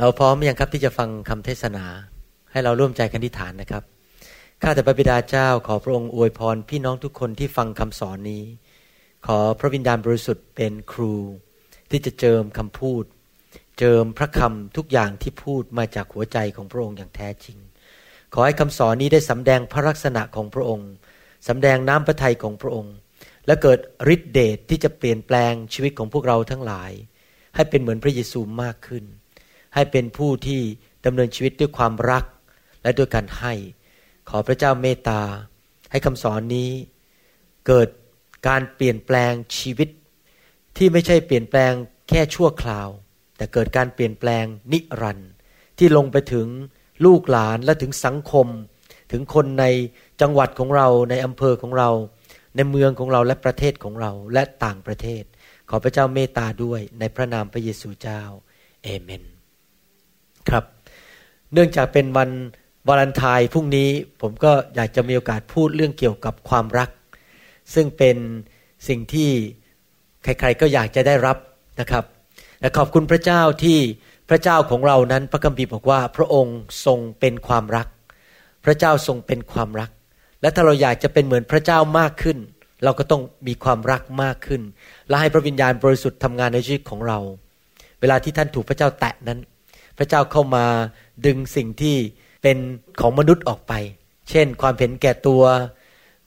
เราพร้อมยังครับที่จะฟังคำเทศนา ให้เราร่วมใจกันที่ฐานนะครับ ข้าแต่พระบิดาเจ้าขอพระองค์อวยพรพี่น้องทุกคนที่ฟังคำสอนนี้ ขอพระวิญญาณบริสุทธิ์เป็นครู ที่จะเจิมคำพูด เจิมพระคำทุกอย่างที่พูดมาจากหัวใจของพระองค์อย่างแท้จริง ขอให้คำสอนนี้ได้สำแดงพระลักษณะของพระองค์สำแดงน้ำพระทัยของพระองค์ และเกิดฤทธิเดชทที่จะเปลี่ยนแปลงชีวิตของพวกเราทั้งหลาย ให้เป็นเหมือนพระเยซูมากขึ้น ให้เป็นผู้ที่ดำเนินชีวิตด้วยความรักและด้วยการให้ ขอพระเจ้าเมตตา ให้คำสอนนี้ เกิดการเปลี่ยนแปลงชีวิต ที่ไม่ใช่เปลี่ยนแปลงแค่ชั่วคราว แต่เกิดการเปลี่ยนแปลงนิรันดร์ที่ลงไปถึงลูกหลานและถึงสังคม ถึงคนในจังหวัดของเราในอำเภอของเรา ในเมืองของเราและประเทศของเราและต่างประเทศ ขอพระเจ้าเมตตาด้วยในพระนามพระเยซูเจ้าเอเมน ครับ เนื่องจากเป็นวันวาเลนไทน์พรุ่งนี้ผมก็อยากจะมีโอกาสพูดเรื่องเกี่ยวกับความรัก ซึ่งเป็นสิ่งที่ใครๆก็อยากจะได้รับนะครับและขอบคุณพระเจ้าที่พระเจ้าของเรานั้นพระคัมภีร์บอกว่า พระองค์ทรงเป็นความรัก พระเจ้าทรงเป็นความรัก และถ้าเราอยากจะเป็นเหมือนพระเจ้ามากขึ้น เราก็ต้องมีความรักมากขึ้น และให้พระวิญญาณบริสุทธิ์ทำงานในชีวิตของเรา เวลาที่ท่านถูกพระเจ้าแตะนั้น พระเจ้าเข้ามาดึงสิ่งที่เป็นของมนุษย์ออกไป เช่น ความเห็นแก่ตัว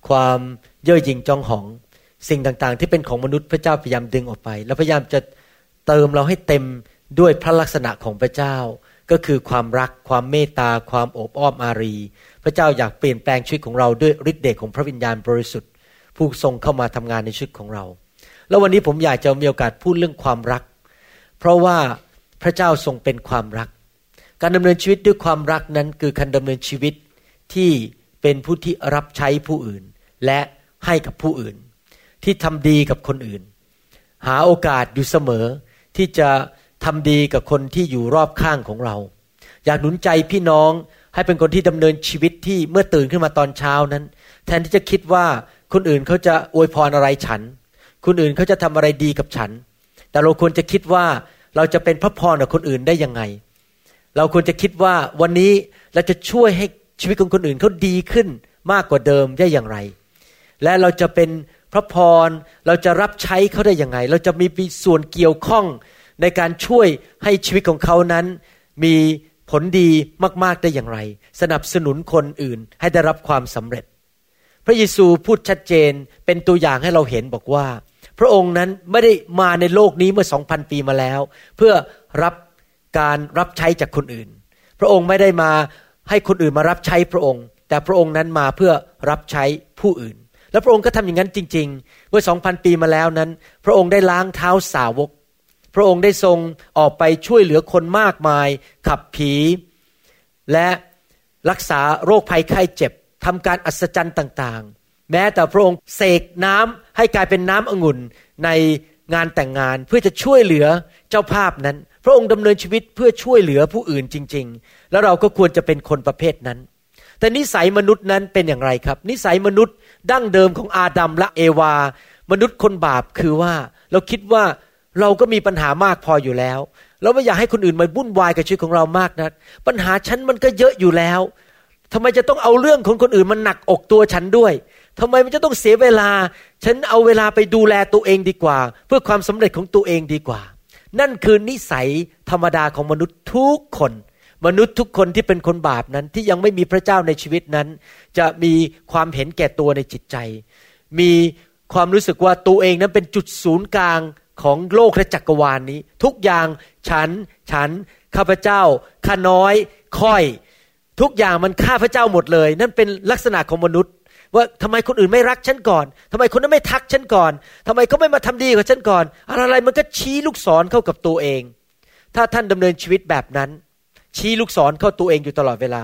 ความเย่อหยิ่งจองหอง สิ่งต่างๆ ที่เป็นของมนุษย์พระเจ้าพยายามดึงออกไป แล้วพยายามจะเติมเราให้เต็มด้วยพระลักษณะของพระเจ้า ก็คือความรัก ความเมตตา ความโอบอ้อมอารี พระเจ้าอยากเปลี่ยนแปลงชีวิตของเราด้วยฤทธิ์เดชของพระวิญญาณบริสุทธิ์ ผู้ทรงเข้ามาทำงานในชีวิตของเรา แล้ววันนี้ผมอยากจะมีโอกาสพูดเรื่องความรัก เพราะว่า พระเจ้าทรงเป็นความรัก การดำเนินชีวิตด้วยความรักนั้นคือการดำเนินชีวิตที่เป็นผู้ที่รับใช้ผู้อื่น และให้กับผู้อื่น ที่ทำดีกับคนอื่น หาโอกาสอยู่เสมอ ที่จะทำดีกับคนที่อยู่รอบข้างของเรา อยากหนุนใจพี่น้องให้เป็นคนที่ดำเนินชีวิตที่เมื่อตื่นขึ้นมาตอนเช้านั้น แทนที่จะคิดว่าคนอื่นเขาจะอวยพรอะไรฉัน คนอื่นเขาจะทำอะไรดีกับฉัน แต่เราควรจะคิดว่า เราจะเป็นพระพรกับคนอื่นได้ยังไง เราควรจะคิดว่าวันนี้เราจะช่วยให้ชีวิตของคนอื่นเขาดีขึ้นมากกว่าเดิมได้อย่างไร และเราจะเป็นพระพรเราจะรับใช้เขาได้ยังไง เราจะมีส่วนเกี่ยวข้องในการช่วยให้ชีวิตของเขานั้น มีผลดีมาก ๆ ได้อย่างไร สนับสนุนคนอื่นให้ได้รับความสำเร็จ พระเยซูพูดชัดเจนเป็นตัวอย่างให้เราเห็นบอกว่า พระองค์นั้นไม่ได้มาในโลกนี้เมื่อสองพันปีมาแล้ว เพื่อรับการรับใช้จากคนอื่น พระองค์ไม่ได้มาให้คนอื่นมารับใช้พระองค์ แต่พระองค์นั้นมาเพื่อรับใช้ผู้อื่น และพระองค์ก็ทำอย่างนั้นจริง ๆ เมื่อสองพันปีมาแล้วนั้น พระองค์ได้ล้างเท้าสาวก พระองค์ได้ทรงออกไปช่วยเหลือคนมากมาย ขับผี และรักษาโรคภัยไข้เจ็บทำการอัศจรรย์ต่างๆ แม้แต่พระองค์เสกน้ำ ให้กลายเป็นน้ำองุ่นในงานแต่งงานเพื่อจะช่วยเหลือเจ้าภาพนั้น พระองค์ดำเนินชีวิตเพื่อช่วยเหลือผู้อื่นจริง ๆ แล้วเราก็ควรจะเป็นคนประเภทนั้น แต่นิสัยมนุษย์นั้นเป็นอย่างไรครับ นิสัยมนุษย์ดั้งเดิมของอาดัมและเอวา มนุษย์คนบาปคือว่า เราคิดว่าเราก็มีปัญหามากพออยู่แล้ว เราไม่อยากให้คนอื่นมาวุ่นวายกับชีวิตของเรามากนะักปัญหาฉันมันก็เยอะอยู่แล้วทำไมจะต้องเอาเรื่องของคนอื่นมันหนักอกตัวฉันด้วย ทำไมมันจะต้องเสียเวลา ฉันเอาเวลาไปดูแลตัวเองดีกว่า เพื่อความสำเร็จของตัวเองดีกว่า นั่นคือนิสัยธรรมดาของมนุษย์ทุกคน มนุษย์ทุกคนที่เป็นคนบาปนั้นที่ยังไม่มีพระเจ้าในชีวิตนั้น จะมีความเห็นแก่ตัวในจิตใจ มีความรู้สึกว่าตัวเองนั้นเป็นจุดศูนย์กลางของโลกและจักรวาลนนี้ ทุกอย่างฉันฉันข้าพเจ้าข้าน้อย ค่อย ทุกอย่างมันข้าพระเจ้าหมดเลย นั่นเป็นลักษณะของมนุษย์ ว่าทำไมคนอื่นไม่รักฉันก่อนทำไมคนนั้นไม่ทักฉันก่อนทำไมเขาไม่มาทำดีกับฉันก่อน อะไรมันก็ชี้ลูกศรเข้ากับตัวเอง ถ้าท่านดำเนินชีวิตแบบนั้น ชี้ลูกศรเข้าตัวเองอยู่ตลอดเวลา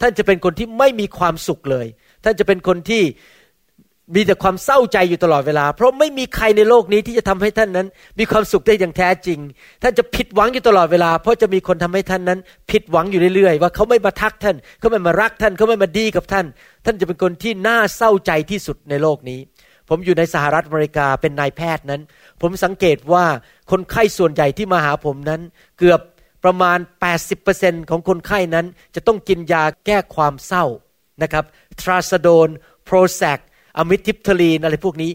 ท่านจะเป็นคนที่ไม่มีความสุขเลย ท่านจะเป็นคนที่มีแต่ความเศร้าใจอยู่ตลอดเวลา เพราะไม่มีใครในโลกนี้ที่จะทำให้ท่านนั้น มีความสุขได้อย่างแท้จริง ท่านจะผิดหวังอยู่ตลอดเวลา เพราะจะมีคนทำให้ท่านนั้น ผิดหวังอยู่เรื่อยๆ ว่าเขาไม่มาทักท่าน เขาไม่มารักท่าน เขาไม่มาดีกับท่าน ท่านจะเป็นคนที่น่าเศร้าใจที่สุดในโลกนี้ ผมอยู่ในสหรัฐอเมริกาเป็นนายแพทย์นั้น ผมสังเกตว่าคนไข้ส่วนใหญ่ที่มาหาผมนั้น เกือบประมาณ 80%ของคนไข้นั้น จะต้องกินยาแก้ความเศร้านะครับทราซาโดนโปรแซกอะมิทิปทลีนอะไรพวกนี้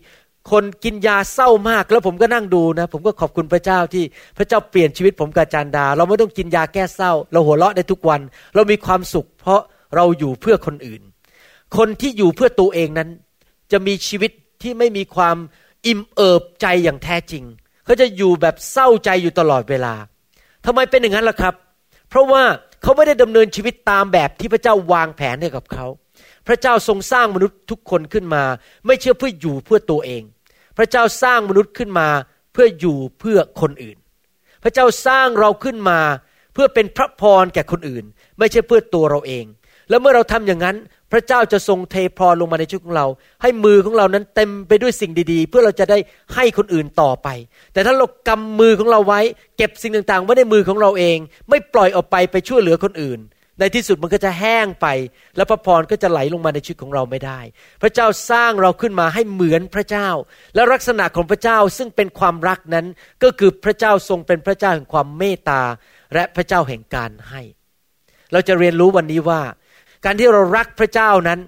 คนกินยาเศร้ามาก แล้วผมก็นั่งดูนะ ผมก็ขอบคุณพระเจ้าที่พระเจ้าเปลี่ยนชีวิตผมกับจานดา เราไม่ต้องกินยาแก้เศร้า เราหัวเราะได้ทุกวัน เรามีความสุข เพราะเราอยู่เพื่อคนอื่น คนที่อยู่เพื่อตัวเองนั้น จะมีชีวิตที่ไม่มีความอิ่มเอิบใจอย่างแท้จริง เขาจะอยู่แบบเศร้าใจอยู่ตลอดเวลาทำไมเป็นอย่างนั้นล่ะครับ เพราะว่าเขาไม่ได้ดำเนินชีวิตตามแบบที่พระเจ้าวางแผนให้กับเขา พระเจ้าทรงสร้างมนุษย์ทุกคนขึ้นมา ไม่เชื่อเพื่ออยู่เพื่อตัวเอง พระเจ้าสร้างมนุษย์ขึ้นมา เพื่ออยู่เพื่อคนอื่น พระเจ้าสร้างเราขึ้นมา เพื่อเป็นพระพรแก่คนอื่น ไม่ใช่เพื่อตัวเราเอง แล้วเมื่อเราทำอย่างนั้น พระเจ้าจะทรงเทพรลงมาในชีวิตของเรา ให้มือของเรานั้นเต็มไปด้วยสิ่งดีๆ เพื่อเราจะได้ให้คนอื่นต่อไป แต่ถ้าเรากำมือของเราไว้ เก็บสิ่งต่างๆไว้ในมือของเราเอง ไม่ปล่อยออกไปไปช่วยเหลือคนอื่น ในที่สุดมันก็จะแห้งไป แล้วพระพรก็จะไหลลงมาในชีวิตของเราไม่ได้ พระเจ้าสร้างเราขึ้นมาให้เหมือนพระเจ้า และลักษณะของพระเจ้าซึ่งเป็นความรักนั้น ก็คือพระเจ้าทรงเป็นพระเจ้าแห่งความเมตตาและพระเจ้าแห่งการให้ เราจะเรียนรู้วันนี้ว่า การที่เรารักพระเจ้านั้น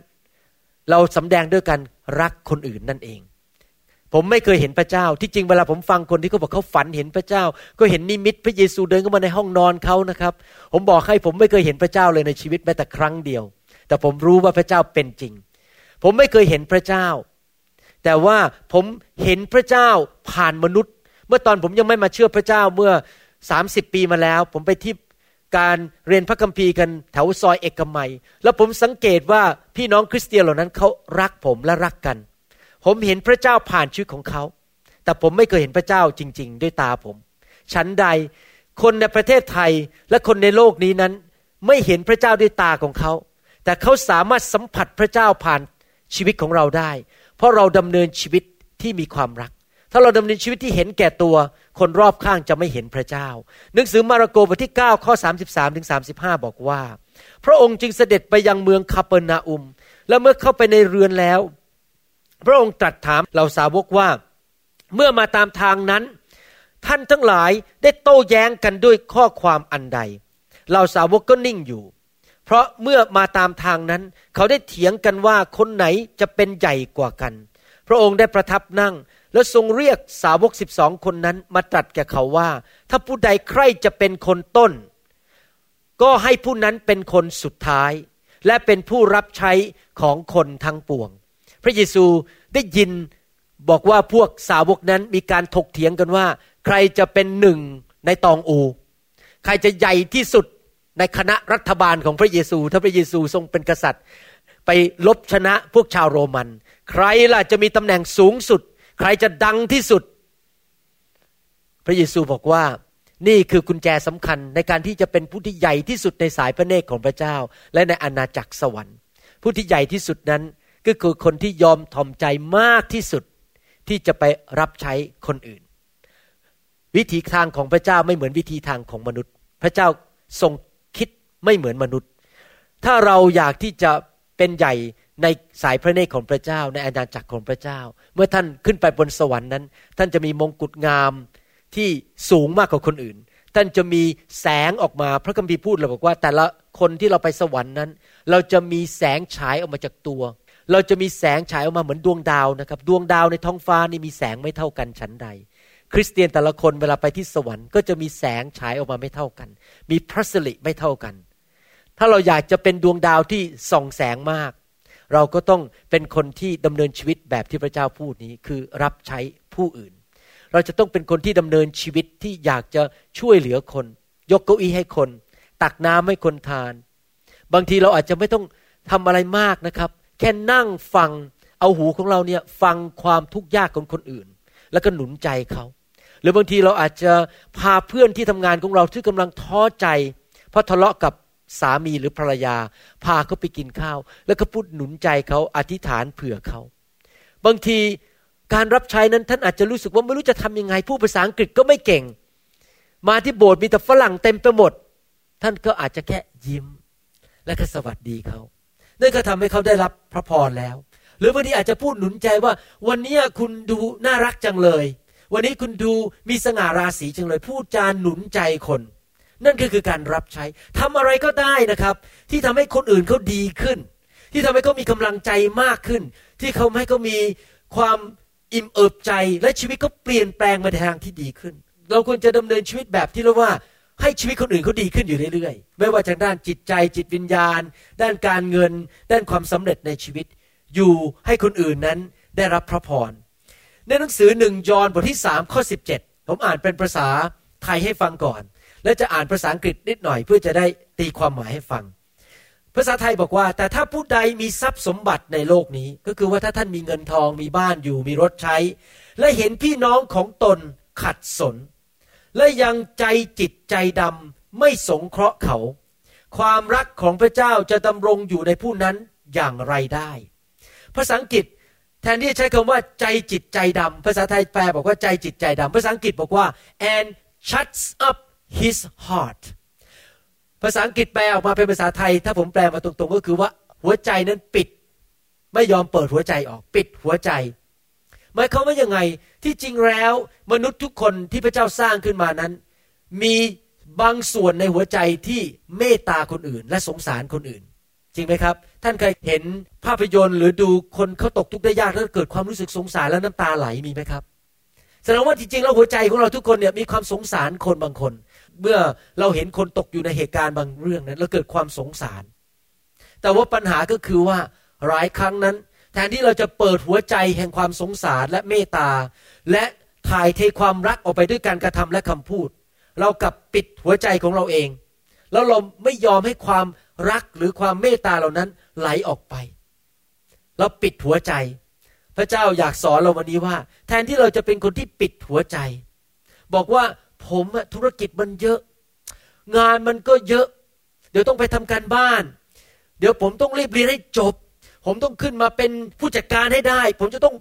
เราสำแดงด้วยการรักคนอื่นนั่นเอง ผมไม่เคยเห็นพระเจ้า ที่จริงเวลาผมฟังคนที่เขาบอกเขาฝันเห็นพระเจ้า ก็เห็นนิมิตพระเยซูเดินเข้ามาในห้องนอนเขานะครับ ผมบอกให้ผมไม่เคยเห็นพระเจ้าเลยในชีวิตแม้แต่ครั้งเดียว แต่ผมรู้ว่าพระเจ้าเป็นจริง ผมไม่เคยเห็นพระเจ้า แต่ว่าผมเห็นพระเจ้าผ่านมนุษย์ เมื่อตอนผมยังไม่มาเชื่อพระเจ้าเมื่อ30ปีมาแล้ว ผมไปที่ การเรียนพระคัมภีร์กันแถวซอยเอกมัย แล้วผมสังเกตว่าพี่น้องคริสเตียนเหล่านั้นเขารักผมและรักกัน ผมเห็นพระเจ้าผ่านชีวิตของเขา แต่ผมไม่เคยเห็นพระเจ้าจริง ๆ ด้วยตาผม ฉันใดคนในประเทศไทยและคนในโลกนี้นั้น ไม่เห็นพระเจ้าด้วยตาของเขา แต่เขาสามารถสัมผัสพระเจ้าผ่านชีวิตของเราได้ เพราะเราดำเนินชีวิตที่มีความรัก ถ้าเราดำเนินชีวิตที่เห็นแก่ตัว คนรอบข้างจะไม่เห็นพระเจ้า หนังสือมาระโกบทที่ 9 ข้อ 33ถึง35 บอกว่า พระองค์จึงเสด็จไปยังเมืองคาเปอร์นาอุม และเมื่อเข้าไปในเรือนแล้ว พระองค์ตรัสถามเหล่าสาวกว่า เมื่อมาตามทางนั้น ท่านทั้งหลายได้โต้แย้งกันด้วยข้อความอันใดเหล่าสาวกก็นิ่งอยู่ เพราะเมื่อมาตามทางนั้น เขาได้เถียงกันว่าคนไหนจะเป็นใหญ่กว่ากัน พระองค์ได้ประทับนั่ง แล้วทรงเรียกสาวกสิบสองคนนั้นมาตรัสแก่เขาว่า ถ้าผู้ใดใครจะเป็นคนต้น ก็ให้ผู้นั้นเป็นคนสุดท้าย และเป็นผู้รับใช้ของคนทั้งปวง พระเยซูได้ยินบอกว่าพวกสาวกนั้นมีการถกเถียงกันว่า ใครจะเป็นหนึ่งในตองอู ใครจะใหญ่ที่สุดในคณะรัฐบาลของพระเยซู ถ้าพระเยซูทรงเป็นกษัตริย์ ไปลบชนะพวกชาวโรมัน ใครล่ะจะมีตำแหน่งสูงสุด ใครจะดังที่สุด พระเยซูบอกว่านี่คือกุญแจสำคัญในการที่จะเป็นผู้ที่ใหญ่ที่สุดในสายพระเนตรของพระเจ้า และในอาณาจักรสวรรค์ ผู้ที่ใหญ่ที่สุดนั้นก็คือคนที่ยอมทอมใจมากที่สุดที่จะไปรับใช้คนอื่น วิธีทางของพระเจ้าไม่เหมือนวิธีทางของมนุษย์ พระเจ้าทรงคิดไม่เหมือนมนุษย์ ถ้าเราอยากที่จะเป็นใหญ่ ในสายพระเนตรของพระเจ้า ในอาณาจักรของพระเจ้า เมื่อท่านขึ้นไปบนสวรรค์นั้น ท่านจะมีมงกุฎงามที่สูงมากกว่าคนอื่น ท่านจะมีแสงออกมาพระคัมภีร์พูดเราบอกว่า แต่ละคนที่เราไปสวรรค์นั้น เราจะมีแสงฉายออกมาจากตัว เราจะมีแสงฉายออกมาเหมือนดวงดาวนะครับ ดวงดาวในท้องฟ้านี่มีแสงไม่เท่ากันชั้นใด คริสเตียนแต่ละคนเวลาไปที่สวรรค์ก็จะมีแสงฉายออกมาไม่เท่ากัน มีพระสิริไม่เท่ากัน ถ้าเราอยากจะเป็นดวงดาวที่ส่องแสงมาก เราก็ต้องเป็นคนที่ดำเนินชีวิตแบบที่พระเจ้าพูดนี้คือรับใช้ผู้อื่น เราจะต้องเป็นคนที่ดำเนินชีวิตที่อยากจะช่วยเหลือคน ยกเก้าอี้ให้คน ตักน้ำให้คนทาน บางทีเราอาจจะไม่ต้องทำอะไรมากนะครับ แค่นั่งฟังเอาหูของเราเนี่ยฟังความทุกข์ยากของคนอื่น แล้วก็หนุนใจเขาหรือบางทีเราอาจจะพาเพื่อนที่ทำงานของเราที่กำลังท้อใจ เพราะทะเลาะกับ สามีหรือภรรยา พาเขาไปกินข้าว แล้วก็พูดหนุนใจเขาอธิษฐานเผื่อเขา บางทีการรับใช้นั้นท่านอาจจะรู้สึกว่าไม่รู้จะทำยังไงผู้ภาษาอังกฤษก็ไม่เก่ง มาที่โบสถ์มีแต่ฝรั่งเต็มไปหมด ท่านก็อาจจะแค่ยิ้ม และก็สวัสดีเขานั่นก็ทำให้เขาได้รับพระพรแล้ว หรือบางทีอาจจะพูดหนุนใจว่า วันนี้คุณดูน่ารักจังเลย วันนี้คุณดูมีสง่าราศีจังเลย พูดจาหนุนใจคน นั่นก็คือการรับใช้ทำอะไรก็ได้นะครับ ที่ทำให้คนอื่นเขาดีขึ้น ที่ทำให้เขามีกำลังใจมากขึ้น ที่เขาให้เขามีความอิ่มเอิบใจและชีวิตก็เปลี่ยนแปลงมาในทางที่ดีขึ้น เราควรจะดำเนินชีวิตแบบที่เรียกว่าให้ชีวิตคนอื่นเขาดีขึ้นอยู่เรื่อยๆ ไม่ว่าจากด้านจิตใจจิตวิญญาณ ด้านการเงิน ด้านความสำเร็จในชีวิต อยู่ให้คนอื่นนั้นได้รับพระพร ในหนังสือหนึ่งยอห์นบทที่สามข้อสิบเจ็ดผมอ่านเป็นภาษาไทยให้ฟังก่อน และจะอ่านภาษาอังกฤษนิดหน่อยเพื่อจะได้ตีความหมายให้ฟัง ภาษาไทยบอกว่า แต่ถ้าผู้ใดมีทรัพย์สมบัติในโลกนี้ ก็คือว่าถ้าท่านมีเงินทองมีบ้านอยู่มีรถใช้ และเห็นพี่น้องของตนขัดสน และยังใจจิตใจดำไม่สงเคราะห์เขา ความรักของพระเจ้าจะดำรงอยู่ในผู้นั้นอย่างไรได้ ภาษาอังกฤษแทนที่จะใช้คำว่าใจจิตใจดำภาษาไทยแปลบอกว่าใจจิตใจดำภาษาอังกฤษบอกว่า and shuts up his heart ภาษาอังกฤษแปลออกมาเป็นภาษาไทย ถ้าผมแปลมาตรงๆ ก็คือว่าหัวใจนั้นปิด ไม่ยอมเปิดหัวใจออก ปิดหัวใจหมายความว่ายังไงที่จริงแล้ว มนุษย์ทุกคนที่พระเจ้าสร้างขึ้นมานั้น มีบางส่วนในหัวใจที่เมตตาคนอื่น และสงสารคนอื่น จริงไหมครับ ท่านเคยเห็นภาพยนตร์หรือดูคนเขาตกทุกข์ได้ยากแล้วเกิดความรู้สึกสงสารแล้วน้ำตาไหลมีไหมครับแสดงว่าจริงๆแล้วหัวใจของเราทุกคนเนี่ยมีความสงสารคนบางคน เมื่อเราเห็นคนตกอยู่ในเหตุการณ์บางเรื่องนั้นเราเกิดความสงสาร แต่ว่าปัญหาก็คือว่าหลายครั้งนั้น แทนที่เราจะเปิดหัวใจแห่งความสงสารและเมตตา และถ่ายเทความรักออกไปด้วยการกระทำและคำพูด เรากลับปิดหัวใจของเราเอง แล้วเราไม่ยอมให้ความรักหรือความเมตตาเหล่านั้นไหลออกไป เราปิดหัวใจ พระเจ้าอยากสอนเราวันนี้ว่า แทนที่เราจะเป็นคนที่ปิดหัวใจ บอกว่า ผมธุรกิจมันเยอะ งานมันก็เยอะ เดี๋ยวต้องไปทำการบ้าน เดี๋ยวผมต้องรีบเรียนให้จบ ผมต้องขึ้นมาเป็นผู้จัดการให้ได้ ผมจะต้อง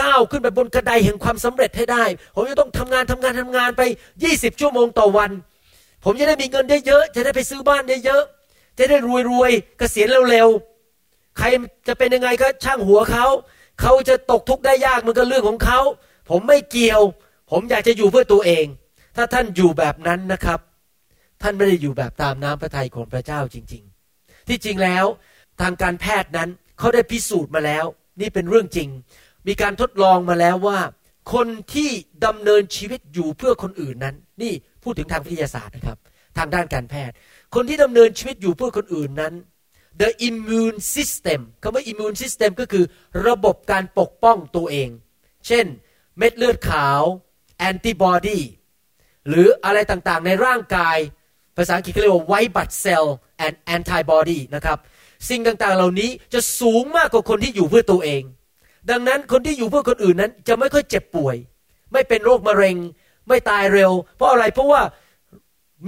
ก้าวขึ้นไปบนกระไดแห่งความสำเร็จให้ได้ ผมจะต้องทำงานทำงานทำงานไปยี่สิบชั่วโมงต่อวัน ผมจะได้มีเงินได้เยอะจะได้ไปซื้อบ้านได้เยอะจะได้รวยรวยเกษียณเร็วๆใครจะเป็นยังไงก็ช่างหัวเขาเขาจะตกทุกข์ได้ยากมันก็เรื่องของเขาผมไม่เกี่ยว ผมอยากจะอยู่เพื่อตัวเอง ถ้าท่านอยู่แบบนั้นนะครับ ท่านไม่ได้อยู่แบบตามน้ำพระทัยของพระเจ้าจริง ๆ ที่จริงแล้วทางการแพทย์นั้นเขาได้พิสูจน์มาแล้ว นี่เป็นเรื่องจริง มีการทดลองมาแล้วว่า คนที่ดำเนินชีวิตอยู่เพื่อคนอื่นนั้น นี่พูดถึงทางวิทยาศาสตร์นะครับ ทางด้านการแพทย์ คนที่ดำเนินชีวิตอยู่เพื่อคนอื่นนั้น the immune system คำว่า immune system ก็คือระบบการปกป้องตัวเอง เช่น เม็ดเลือดขาว antibody หรืออะไรต่างๆ ในร่างกาย ภาษาอังกฤษเรียกว่า white blood cell and antibody นะครับสิ่งต่างๆ เหล่านี้จะสูงมากกว่าคนที่อยู่เพื่อตัวเอง ดังนั้นคนที่อยู่เพื่อคนอื่นนั้นจะไม่ค่อยเจ็บป่วย ไม่เป็นโรคมะเร็ง ไม่ตายเร็ว เพราะอะไรเพราะว่า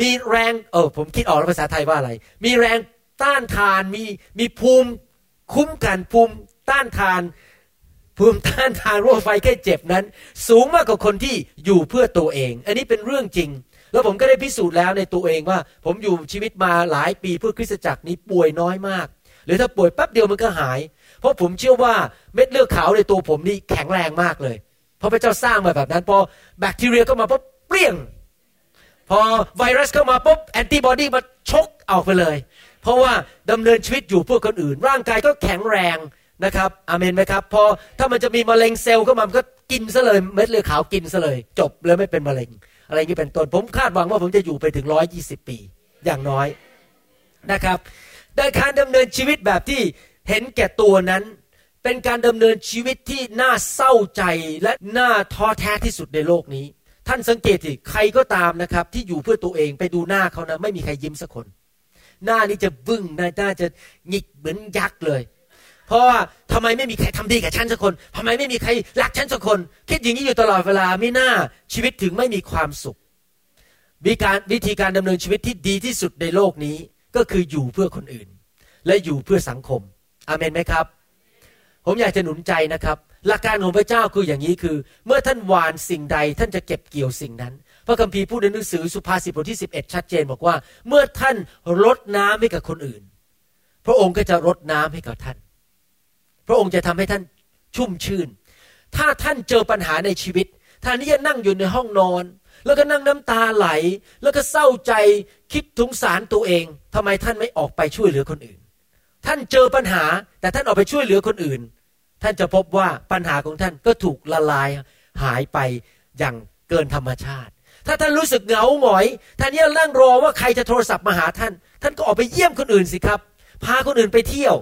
มีแรงเออผมคิดออกแล้วภาษาไทยว่าอะไร มีแรงต้านทานมีมีภูมิคุ้มกันภูมิต้านทาน ภูมิต้านทานโรคไฟแค่เจ็บนั้น สูงมากกว่าคนที่อยู่เพื่อตัวเอง อันนี้เป็นเรื่องจริง แล้วผมก็ได้พิสูจน์แล้วในตัวเองว่า ผมอยู่ชีวิตมาหลายปีเพื่อคริสตจักรนี้ป่วยน้อยมาก หรือถ้าป่วยแป๊บเดียวมันก็หาย เพราะผมเชื่อว่าเม็ดเลือดขาวในตัวผมนี่แข็งแรงมากเลย เพราะพระเจ้าสร้างมาแบบนั้น พอแบคทีเรียเข้ามาปุ๊บเปรี้ยง พอไวรัสเข้ามาปุ๊บแอนติบอดีมาชกออกไปเลย เพราะว่าดำเนินชีวิตอยู่เพื่อคนอื่น ร่างกายก็แข็งแรง นะครับเอเมนไหมครับ พอถ้ามันจะมีมะเร็งเซลล์เข้ามามันก็กินซะเลยเม็ดเลือดขาวกินซะเลย จบเลยไม่เป็นมะเร็ง อะไรอย่างนี้เป็นต้นผมคาดหวังว่าผมจะอยู่ไปถึงร้อยยี่สิบปี อย่างน้อยนะครับแต่การดำเนินชีวิตแบบที่เห็นแก่ตัวนั้น เป็นการดำเนินชีวิตที่น่าเศร้าใจและน่าท้อแท้ที่สุดในโลกนี้ ท่านสังเกตสิใครก็ตามนะครับ ที่อยู่เพื่อตัวเองไปดูหน้าเขานะไม่มีใครยิ้มสักคน หน้านี้จะบึ้งหน้าจะหงิกเหมือนยักษ์เลย เพราะว่าทำไมไม่มีใครทำดีกับฉันสักคนทำไมไม่มีใครรักฉันสักคน คิดอย่างนี้อยู่ตลอดเวลาไม่น่าชีวิตถึงไม่มีความสุขวิการวิธีการดำเนินชีวิตที่ดีที่สุดในโลกนี้ก็คืออยู่เพื่อคนอื่น และอยู่เพื่อสังคมอเมนไหมครับ ผมอยากจะหนุนใจนะครับ หลักการของพระเจ้าคืออย่างนี้คือ เมื่อท่านหวานสิ่งใดท่านจะเก็บเกี่ยวสิ่งนั้น พระคัมภีร์พูดในหนังสือสุภาษิตบทที่ 11 ชัดเจนบอกว่า เมื่อท่านรดน้ำให้กับคนอื่น พระองค์ก็จะรดน้ำให้กับท่าน พระองค์จะทำให้ท่านชุ่มชื่น ถ้าท่านเจอปัญหาในชีวิตท่านนี้จะนั่งอยู่ในห้องนอน แล้วก็นั่งน้ำตาไหล แล้วก็เศร้าใจคิดทุงสารตัวเองทำไมท่านไม่ออกไปช่วยเหลือคนอื่น ท่านเจอปัญหาแต่ท่านออกไปช่วยเหลือคนอื่น ท่านจะพบว่าปัญหาของท่านก็ถูกละลายหายไปอย่างเกินธรรมชาติ ถ้าท่านรู้สึกเหงาหงอย ท่านยังนั่งรอว่าใครจะโทรศัพท์มาหาท่าน ท่านก็ออกไปเยี่ยมคนอื่นสิครับ พาคนอื่นไปเที่ยว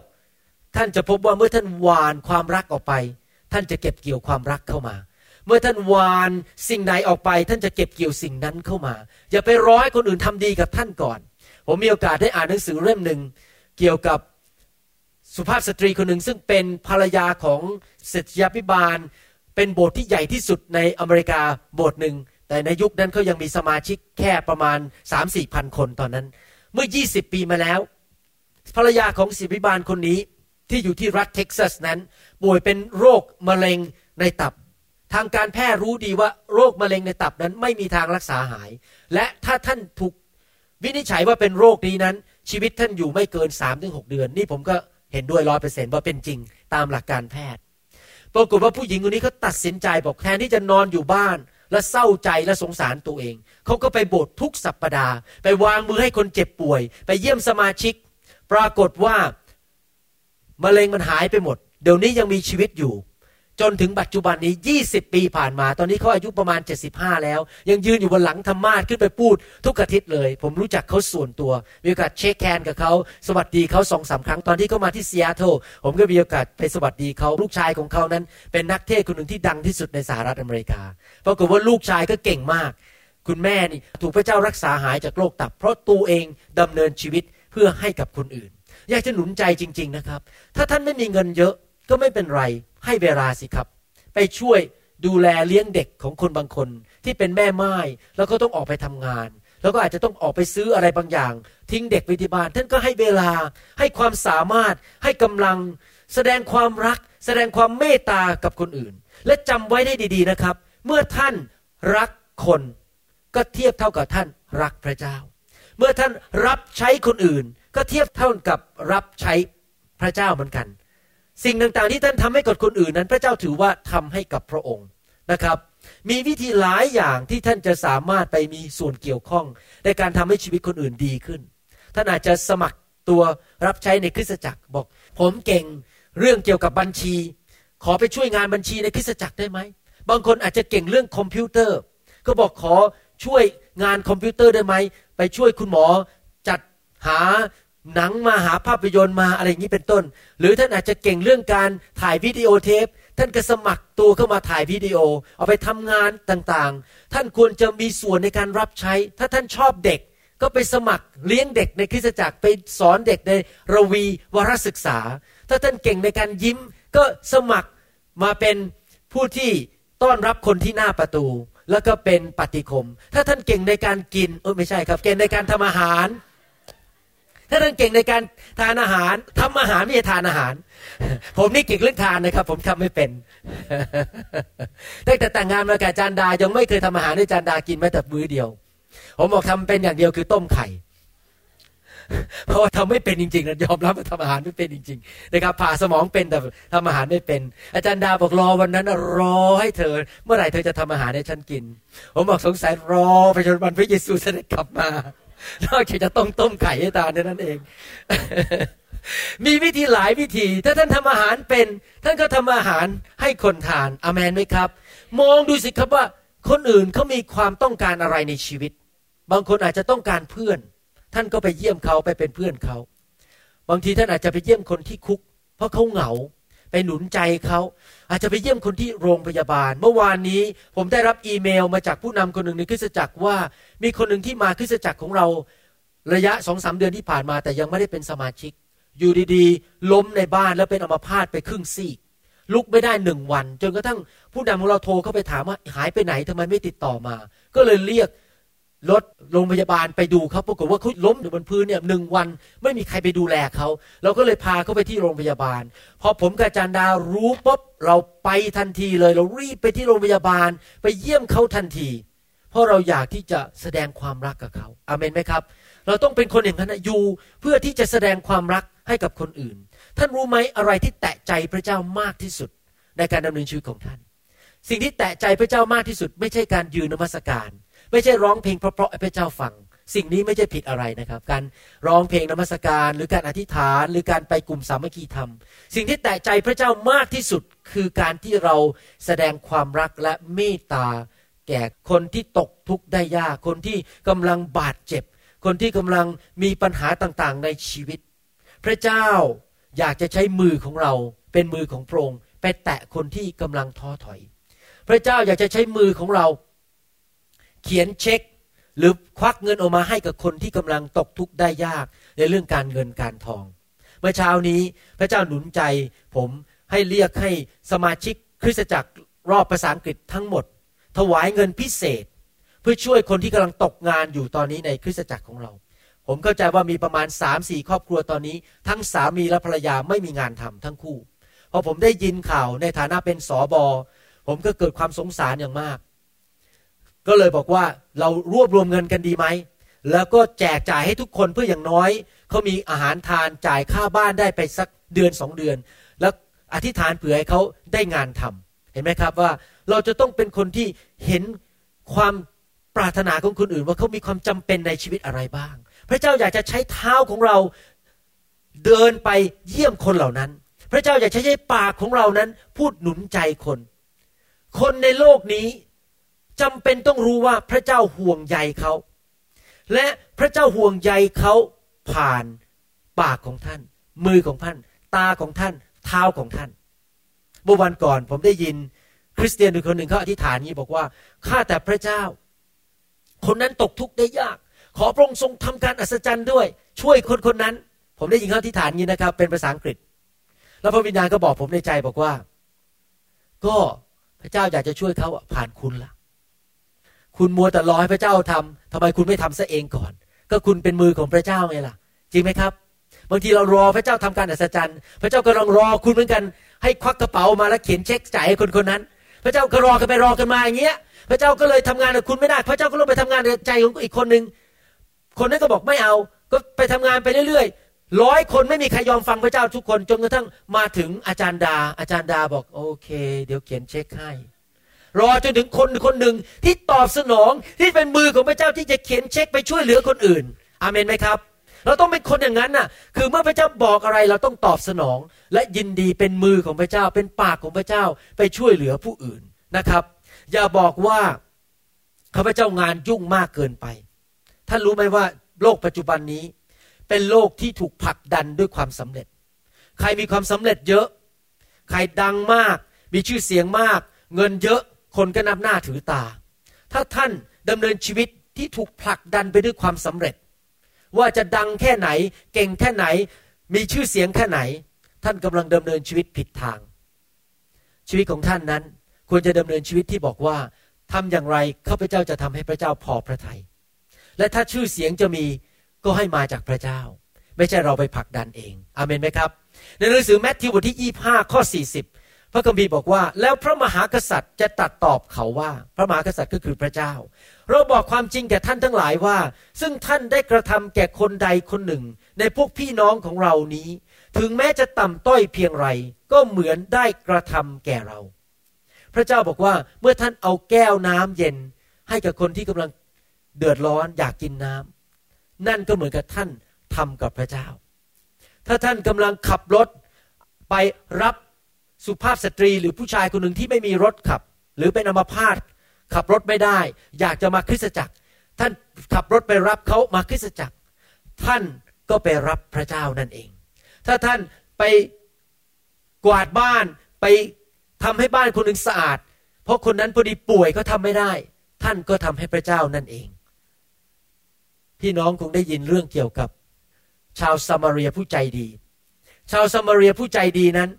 ท่านจะพบว่าเมื่อท่านหวานความรักออกไป ท่านจะเก็บเกี่ยวความรักเข้ามา เมื่อท่านวานสิ่งใดออกไป ท่านจะเก็บเกี่ยวสิ่งนั้นเข้ามา อย่าไปรอให้คนอื่นทำดีกับท่านก่อน ผมมีโอกาสได้อ่านหนังสือเล่มหนึ่งเกี่ยวกับสุภาพสตรีคนหนึ่งซึ่งเป็นภรรยาของเศรษฐยาพิบาล เป็นโบสถ์ที่ใหญ่ที่สุดในอเมริกาโบสถ์หนึ่งแต่ในยุคนั้นเขายังมีสมาชิกแค่ประมาณ 3 4พันคนตอนนั้น เมื่อ 20 ปีมาแล้ว ภรรยาของศิบิบาลคนนี้ ที่อยู่ที่รัฐเท็กซัสนั้น ป่วยเป็นโรคมะเร็งในตับ ทางการแพทย์รู้ดีว่าโรคมะเร็งในตับนั้นไม่มีทางรักษาหาย และถ้าท่านถูกวินิจฉัยว่าเป็นโรคนี้นั้น ชีวิตท่านอยู่ไม่เกิน3าถึงหเดือน นี่ผมก็เห็นด้วยร้อยเปอร์เซ็นต์ว่าเป็นจริงตามหลักการแพทย์ ปรากฏว่าผู้หญิงคนนี้เขาตัดสินใจบอกแทนที่จะนอนอยู่บ้าน และเศร้าใจและสงสารตัวเอง เขาก็ไปโบสถ์ทุกสัปปดาห์ ไปวางมือให้คนเจ็บป่วย ไปเยี่ยมสมาชิก ปรากฏว่า มะเร็งมันหายไปหมด เดี๋ยวนี้ยังมีชีวิตอยู่ จนถึงปัจจุบันนี้ 20 ปีผ่านมา ตอนนี้เขาอายุประมาณ 75 แล้ว ยังยืนอยู่บนหลังธรรมาทขึ้นไปพูด ทุกอาทิตย์เลย ผมรู้จักเขาส่วนตัว มีโอกาสเช็คแคนกับเขา สวัสดีเขาสองสาครั้ง ตอนที่เขามาที่ซีแอตเทิลผมก็มีโอกาสไปสวัสดีเขา ลูกชายของเขานั้น เป็นนักเทศคนหนึ่งที่ดังที่สุดในสหรัฐอเมริกา ปรากฏว่าลูกชายก็เก่งมาก คุณแม่นี่ถูกพระเจ้ารักษาหายจากโรคตับ เพราะตัวเองดำเนินชีวิตเพื่อให้กับคนอื่น อยากจะหนุนใจจริง ๆนะครับ ถ้าท่านไม่มีเงินเยอะก็ไม่เป็นไร ให้เวลาสิครับ ไปช่วยดูแลเลี้ยงเด็กของคนบางคนที่เป็นแม่ไม้แล้วก็ต้องออกไปทำงาน แล้วก็อาจจะต้องออกไปซื้ออะไรบางอย่าง ทิ้งเด็กไว้ที่บ้าน ท่านก็ให้เวลาให้ความสามารถ ให้กำลัง แสดงความรัก แสดงความเมตตากับคนอื่น และจำไว้ได้ดีๆนะครับ เมื่อท่านรักคนก็เทียบเท่ากับท่านรักพระเจ้า เมื่อท่านรับใช้คนอื่น ก็เทียบเท่ากับรับใช้พระเจ้าเหมือนกัน สิ่งต่างๆที่ท่านทำให้กับคนอื่นนั้น พระเจ้าถือว่าทำให้กับพระองค์นะครับ มีวิธีหลายอย่างที่ท่านจะสามารถไปมีส่วนเกี่ยวข้อง ในการทำให้ชีวิตคนอื่นดีขึ้น ท่านอาจจะสมัครตัวรับใช้ในคริสตจักรบอก ผมเก่งเรื่องเกี่ยวกับบัญชี ขอไปช่วยงานบัญชีในคริสตจักรได้ไหมบางคนอาจจะเก่งเรื่องคอมพิวเตอร์ ก็บอกขอช่วยงานคอมพิวเตอร์ได้ไหมไปช่วยคุณหมอจัดหา หนังมาหาภาพยนตร์มาอะไรอย่างนี้เป็นต้น หรือท่านอาจจะเก่งเรื่องการถ่ายวิดีโอเทป ท่านก็สมัครตัวเข้ามาถ่ายวิดีโอ เอาไปทำงานต่างๆ ท่านควรจะมีส่วนในการรับใช้ ถ้าท่านชอบเด็กก็ไปสมัครเลี้ยงเด็กในคริสตจักรไปสอนเด็กในระวีวารศึกษา ถ้าท่านเก่งในการยิ้ม ก็สมัครมาเป็นผู้ที่ต้อนรับคนที่หน้าประตู แล้วก็เป็นปฏิคม ถ้าท่านเก่งในการกินเออไม่ใช่ครับ เก่งในการทำอาหาร ถ้าท่านเก่งในการทานอาหารทำอาหารไม่ใช่ทานอาหาร ผมนี่เก่งเรื่องทานนะครับ ผมทำไม่เป็นตั้งแต่แต่งงานมากับจานดายังไม่เคยทำอาหารให้จานดากินแม้แต่มื้อเดียว ผมบอกทำเป็นอย่างเดียวคือต้มไข่เพราะว่าทำไม่เป็นจริงๆนะยอมรับว่าทำอาหารไม่เป็นจริง ๆ นะครับ ผ่าสมองเป็นแต่ทำอาหารไม่เป็น อาจารย์ดาบอกรอวันนั้นรอให้เธอ เมื่อไหร่เธอจะทำอาหารให้ฉันกิน ผมบอกสงสัยรอไปจนวันพระเยซูเสด็จกลับมา นอกจากจะต้องต้มไข่ให้ทานนั่นเอง มีวิธีหลายวิธี ถ้าท่านทำอาหารเป็น ท่านก็ทำอาหารให้คนทานอเมนไหมครับ มองดูสิครับว่าคนอื่นเขามีความต้องการอะไรในชีวิต บางคนอาจจะต้องการเพื่อน ท่านก็ไปเยี่ยมเขาไปเป็นเพื่อนเขา บางทีท่านอาจจะไปเยี่ยมคนที่คุก เพราะเขาเหงา ไปหนุนใจเขาอาจจะไปเยี่ยมคนที่โรงพยาบาล เมื่อวานนี้ผมได้รับอีเมลมาจากผู้นำคนหนึ่งในคริสตจักรว่า มีคนหนึ่งที่มาคริสตจักรของเราระยะสองสาเดือนที่ผ่านมา แต่ยังไม่ได้เป็นสมาชิก อยู่ดีๆ ล้มในบ้านแล้วเป็นอัมพาตไปครึ่งซีกลุกไม่ได้หนึ่งวัน จนกระทั่งผู้นำของเราโทรเข้าไปถามว่าหายไปไหนทำไมไม่ติดต่อมา ก็เลยเรียก รถโรงพยาบาลไปดูเขาปรากฏว่าเขาล้มอยู่บนพื้นเนี่ยหนึ่งวัน ไม่มีใครไปดูแลเขาเราก็เลยพาเขาไปที่โรงพยาบาลพอผมกับอาจารย์ดารู้ปุ๊บเราไปทันทีเลย เรารีบไปที่โรงพยาบาล ไปเยี่ยมเขาทันที เพราะเราอยากที่จะแสดงความรักกับเขาอาเมนไหมครับ เราต้องเป็นคนอย่างนั้นอยู่เพื่อที่จะแสดงความรักให้กับคนอื่น ท่านรู้ไหมอะไรที่แตะใจพระเจ้ามากที่สุดในการดำเนินชีวิตของท่าน สิ่งที่แตะใจพระเจ้ามากที่สุด ไม่ใช่การยืนนมัสการ ไม่ใช่ร้องเพลงเพราะๆให้พระเจ้าฟัง สิ่งนี้ไม่ใช่ผิดอะไรนะครับ การร้องเพลงนมัสการ หรือการอธิษฐาน หรือการไปกลุ่มสามัคคีธรรม สิ่งที่แตะใจพระเจ้ามากที่สุดคือการที่เราแสดงความรักและเมตตา แก่คนที่ตกทุกข์ได้ยาก คนที่กำลังบาดเจ็บ คนที่กำลังมีปัญหาต่างๆ ในชีวิต พระเจ้าอยากจะใช้มือของเราเป็นมือของพระองค์ไปแตะคนที่กำลังท้อถอย พระเจ้าอยากจะใช้มือของเรา เขียนเช็ค หรือควักเงินออกมาให้กับคนที่กำลังตกทุกข์ได้ยากในเรื่องการเงินการทอง เมื่อเช้านี้พระเจ้าหนุนใจผมให้เรียกให้สมาชิกคริสตจักรรอบภาษาอังกฤษทั้งหมด ถวายเงินพิเศษ เพื่อช่วยคนที่กำลังตกงานอยู่ตอนนี้ในคริสตจักรของเรา ผมเข้าใจว่ามีประมาณ3ามสี่ครอบครัวตอนนี้ ทั้งสามีและภรรยาไม่มีงานทำทั้งคู่พอผมได้ยินข่าวในฐานะเป็นสอบอผมก็เกิดความสงสารอย่างมาก ก็เลยบอกว่าเรารวบรวมเงินกันดีไหม แล้วก็แจกจ่ายให้ทุกคนเพื่ออย่างน้อยเขามีอาหารทานจ่ายค่าบ้านได้ไปสักเดือนสองเดือน แล้วอธิษฐานเผื่อให้เขาได้งานทำเห็นไหมครับว่าเราจะต้องเป็นคนที่เห็นความปรารถนาของคนอื่น ว่าเขามีความจำเป็นในชีวิตอะไรบ้าง พระเจ้าอยากจะใช้เท้าของเราเดินไปเยี่ยมคนเหล่านั้น พระเจ้าอยากใช้ปากของเรานั้น พูดหนุนใจคน คนในโลกนี้ จำเป็นต้องรู้ว่าพระเจ้าห่วงใยเขา และพระเจ้าห่วงใยเขาผ่านปากของท่าน มือของท่าน ตาของท่าน เท้าของท่าน เมื่อวันก่อนผมได้ยินคริสเตียนคนหนึ่งเขาอธิษฐานนี้บอกว่าข้าแต่พระเจ้า คนนั้นตกทุกข์ได้ยาก ขอพระองค์ทรงทำการอัศจรรย์ด้วย ช่วยคนคนนั้น ผมได้ยินเขาอธิษฐานนี้นะครับ เป็นภาษาอังกฤษ แล้วพระวิญญาณก็บอกผมในใจบอกว่า ก็พระเจ้าอยากจะช่วยเขาผ่านคุณละ่ะ คุณมัวแต่รอให้พระเจ้าทำทำไมคุณไม่ทำซะเองก่อน ก็คุณเป็นมือของพระเจ้าไงล่ะ จริงไหมครับ บางทีเรารอพระเจ้าทำการอัศจรรย์ พระเจ้าก็ลองรอคุณเหมือนกัน ให้ควักกระเป๋ามาแล้วเขียนเช็คจ่ายให้คนคนนั้น พระเจ้าก็รอกันไปรอกันมาอย่างเงี้ย พระเจ้าก็เลยทำงานกับคุณไม่ได้ พระเจ้าก็ลงไปทำงานในใจของอีกคนหนึ่งคนนั้นก็บอกไม่เอา ก็ไปทำงานไปเรื่อยๆร้อยคนไม่มีใครยอมฟังพระเจ้าทุกคนจนกระทั่งมาถึงอาจารย์ดา อาจารย์ดาบอกโอเค เดี๋ยวเขียนเช็คให้ รอจนถึงคนคนหนึ่งที่ตอบสนองที่เป็นมือของพระเจ้าที่จะเขียนเช็คไปช่วยเหลือคนอื่น อาเมนไหมครับ เราต้องเป็นคนอย่างนั้นน่ะ คือเมื่อพระเจ้าบอกอะไรเราต้องตอบสนอง และยินดีเป็นมือของพระเจ้า เป็นปากของพระเจ้าไปช่วยเหลือผู้อื่นนะครับ อย่าบอกว่าข้าพเจ้างานยุ่งมากเกินไปท่านรู้ไหมว่าโลกปัจจุบันนี้ เป็นโลกที่ถูกผลักดันด้วยความสำเร็จ ใครมีความสำเร็จเยอะ ใครดังมาก มีชื่อเสียงมาก เงินเยอะ คนก็นับหน้าถือตา ถ้าท่านดำเนินชีวิตที่ถูกผลักดันไปด้วยความสำเร็จ ว่าจะดังแค่ไหน เก่งแค่ไหน มีชื่อเสียงแค่ไหน ท่านกำลังดำเนินชีวิตผิดทาง ชีวิตของท่านนั้นควรจะดำเนินชีวิตที่บอกว่าทำอย่างไรข้าพเจ้าจะทำให้พระเจ้าพอพระทยัยและถ้าชื่อเสียงจะมีก็ให้มาจากพระเจ้า ไม่ใช่เราไปผลักดันเอง อามนไหมครับ ในหนังสือแมทธิวบทที่ 25 ข้อ 40 พระคัมภีร์บอกว่า แล้วพระมหากษัตริย์จะตัดตอบเขาว่า พระมหากษัตริย์ก็คือพระเจ้า เราบอกความจริงแก่ท่านทั้งหลายว่า ซึ่งท่านได้กระทำแก่คนใดคนหนึ่ง ในพวกพี่น้องของเรานี้ ถึงแม้จะต่ำต้อยเพียงไร ก็เหมือนได้กระทำแก่เรา พระเจ้าบอกว่าเมื่อท่านเอาแก้วน้ำเย็น ให้กับคนที่กำลังเดือดร้อนอยากกินน้ำนั่นก็เหมือนกับท่านทำกับพระเจ้า ถ้าท่านกำลังขับรถไปรับ สุภาพสตรีหรือผู้ชายคนหนึ่งที่ไม่มีรถขับ หรือเป็นอัมพาตขับรถไม่ได้ อยากจะมาคริสตจักร ท่านขับรถไปรับเขามาคริสตจักร ท่านก็ไปรับพระเจ้านั่นเอง ถ้าท่านไปกวาดบ้านไปทำให้บ้านคนหนึ่งสะอาด เพราะคนนั้นพอดีป่วยเขาทาไม่ได้ ท่านก็ทำให้พระเจ้านั่นเอง พี่น้องคงได้ยินเรื่องเกี่ยวกับ ชาวซามารียผู้ใจดี ชาวสมาเรียผู้ใจดีนั้น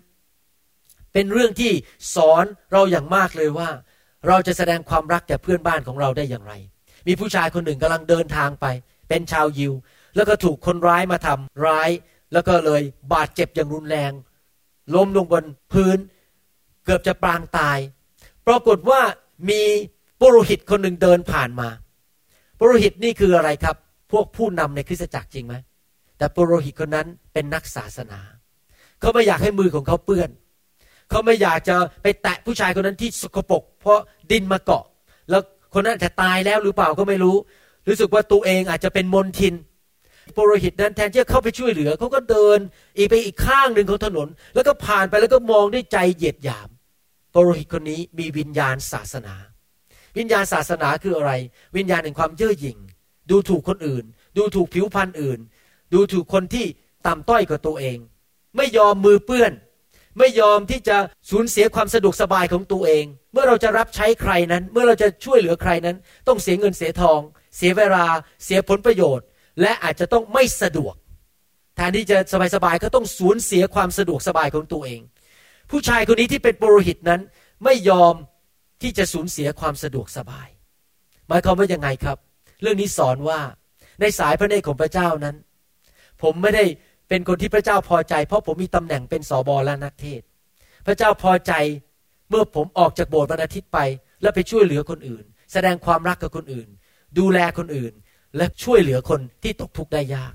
เป็นเรื่องที่สอนเราอย่างมากเลยว่า เราจะแสดงความรักแก่เพื่อนบ้านของเราได้อย่างไร มีผู้ชายคนหนึ่งกำลังเดินทางไป เป็นชาวยิว แล้วก็ถูกคนร้ายมาทำร้าย แล้วก็เลยบาดเจ็บอย่างรุนแรง ล้มลงบนพื้น เกือบจะปรางตาย ปรากฏว่ามีปุโรหิตคนหนึ่งเดินผ่านมาปุโรหิตนี่คืออะไรครับ พวกผู้นำในคริสตจักรจริงไหมแต่ปุโรหิตคนนั้นเป็นนักศาสนา เขาไม่อยากให้มือของเขาเปื้อน เขาไม่อยากจะไปแตะผู้ชายคนนั้นที่สกปรกเพราะดินมาเกาะ แล้วคนนั้นจะตายแล้วหรือเปล่าก็ไม่รู้ รู้สึกว่าตัวเองอาจจะเป็นมนทินปรหิตนั้นแทนที่จะเข้าไปช่วยเหลือเขาก็เดิน อีกไปอีกข้างหนึ่งของถนน แล้วก็ผ่านไปแล้วก็มองด้วยใจเหยียดหยามปรหิตคนนี้มีวิญญาณศาสนา วิญญาณศาสนาคืออะไร วิญญาณแห่งความเย่อหยิ่ง ดูถูกคนอื่น ดูถูกผิวพรรณอื่น ดูถูกคนที่ต่ำต้อยกว่าตัวเอง ไม่ยอมมือเปื้อน ไม่ยอมที่จะสูญเสียความสะดวกสบายของตัวเอง เมื่อเราจะรับใช้ใครนั้น เมื่อเราจะช่วยเหลือใครนั้น ต้องเสียเงินเสียทอง เสียเวลา เสียผลประโยชน์ และอาจจะต้องไม่สะดวกแทนที่จะสบายๆก็ต้องสูญเสียความสะดวกสบายของตัวเอง ผู้ชายคนนี้ที่เป็นปุโรหิตนั้น ไม่ยอมที่จะสูญเสียความสะดวกสบาย หมายความว่ายังไงครับ เรื่องนี้สอนว่าในสายพระเนตรของพระเจ้านั้น ผมไม่ได้ เป็นคนที่พระเจ้าพอใจ เพราะผมมีตำแหน่งเป็นสอบอและนักเทศ พระเจ้าพอใจเมื่อผมออกจากโบสถ์วันอาทิตย์ไป แล้วไปช่วยเหลือคนอื่น แสดงความรักกับคนอื่น ดูแลคนอื่น และช่วยเหลือคนที่ตกทุกข์ได้ยาก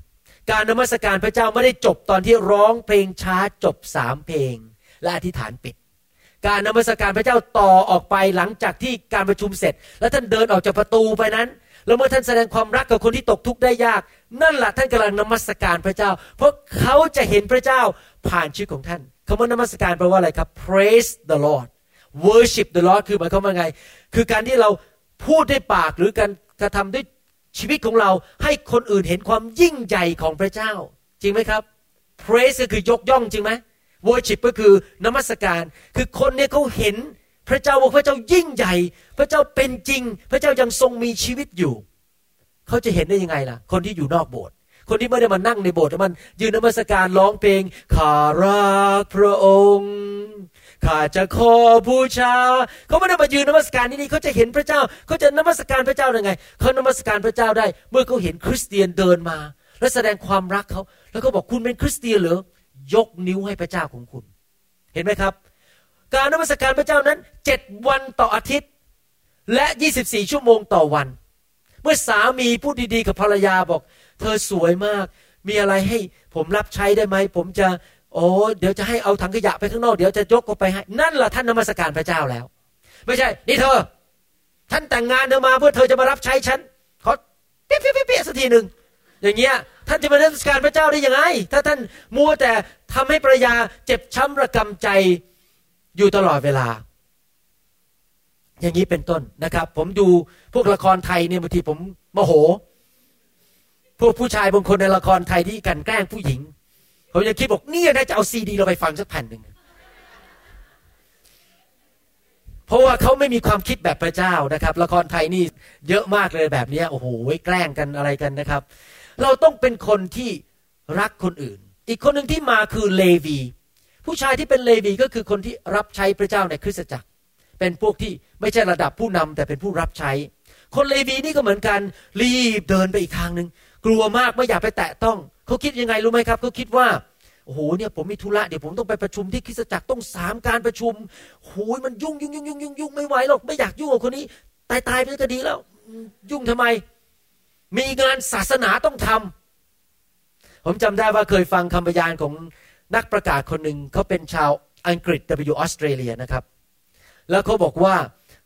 การนมัสการพระเจ้าไม่ได้จบตอนที่ร้องเพลงช้าจบสามเพลง และอธิษฐานปิด การนมัสการพระเจ้าต่อออกไปหลังจากที่การประชุมเสร็จ แล้วท่านเดินออกจากประตูไปนั้น แล้วเมื่อท่านแสดงความรักกับคนที่ตกทุกข์ได้ยาก นั่นแหละท่านกำลังนมัสการพระเจ้า เพราะเขาจะเห็นพระเจ้าผ่านชีวิตของท่านคำว่านมัสการแปลว่าอะไรครับ praise the Lord worship the Lord คือหมายความว่าไง คือการที่เราพูดด้วยปากหรือการกระทำด้วยชีวิตของเราให้คนอื่นเห็นความยิ่งใหญ่ของพระเจ้า จริงไหมครับ praise ก็คือยกย่องจริงไหม worship ก็คือนมัสการ คือคนเนี่ยเขาเห็นพระเจ้าบอกพระเจ้ายิ่งใหญ่ พระเจ้าเป็นจริง พระเจ้ายังทรงมีชีวิตอยู่ เขาจะเห็นได้ยังไงล่ะ คนที่อยู่นอกโบสถ์คนที่ไม่ได้มานั่งในโบสถ์มัน ยืนนมัสการร้องเพลงข้ารักพระองค์ข้าจะขอบูชา เขาไม่ได้มายืนนมัสการที่นี่เขาจะเห็นพระเจ้า เขาจะนมัสการพระเจ้ายังไง เขานมัสการพระเจ้าได้ เมื่อเขาเห็นคริสเตียนเดินมา และแสดงความรักเขา แล้วก็บอกคุณเป็นคริสเตียนเหรอยกนิ้วให้พระเจ้าของคุณ เห็นไหมครับ การนมัสการพระเจ้านั้นเจ็ดวันต่ออาทิตย์ และยี่สิบี่ชั่วโมงต่อวัน เมื่อสามีพูดดีๆกับภรรยาบอก เธอสวยมาก มีอะไรให้ผมรับใช้ได้ไหม ผมจะ โอ้เดี๋ยวจะให้เอาถังขยะไปข้างนอก เดี๋ยวจะยกเขาไปให้ นั่นแหละท่านนมัสการพระเจ้าแล้ว ไม่ใช่ นี่เธอ ท่านแต่งงานเธอมาเพื่อเธอจะมารับใช้ฉันขอเปี้ยเปี้ยเปี้ยสักทีหนึ่งอย่างเงี้ยท่านจะมานมัสการพระเจ้าได้ยังไง ถ้าท่านมัวแต่ทำให้ภรรยาเจ็บช้ำระกำใจอยู่ตลอดเวลา อย่างนี้เป็นต้นนะครับ ผมดูพวกละครไทยเนี่ยบางทีผมโมโห พวกผู้ชายบางคนในละครไทยที่กันแกล้งผู้หญิงผมยังคิดบอกเนี่ยน่าจะเอาซีดีเราไปฟังสักแผ่นหนึ่งเพราะว่าเขาไม่มีความคิดแบบพระเจ้านะครับ ละครไทยนี่เยอะมากเลยแบบนี้โอ้โหแกล้งกันอะไรกันนะครับ เราต้องเป็นคนที่รักคนอื่น อีกคนหนึ่งที่มาคือเลวี ผู้ชายที่เป็นเลวีก็คือคนที่รับใช้พระเจ้าในคริสตจักร เป็นพวกที่ไม่ใช่ระดับผู้นำแต่เป็นผู้รับใช้ คนเลวีนี่ก็เหมือนกันรีบเดินไปอีกทางหนึ่งกลัวมากไม่อยากไปแตะต้องเขาคิดยังไงรู้ไหมครับเขาคิดว่าโอ้โหเนี่ยผมมีธุระเดี๋ยวผมต้องไปประชุมที่คริสตจักรต้องสามการประชุมโอ้ยมันยุ่งยุ่งยุ่งยุ่งยุ่งยุ่งไม่ไหวหรอกไม่อยากยุ่งกับคนนี้ ตายตายไปก็ดีแล้ว ยุ่งทำไม มีงานศาสนาต้องทำผมจำได้ว่าเคยฟังคำพยานของนักประกาศคนหนึ่งเขาเป็นชาวอังกฤษแต่ไปอยู่ออสเตรเลียนะครับ แล้วเขาบอกว่า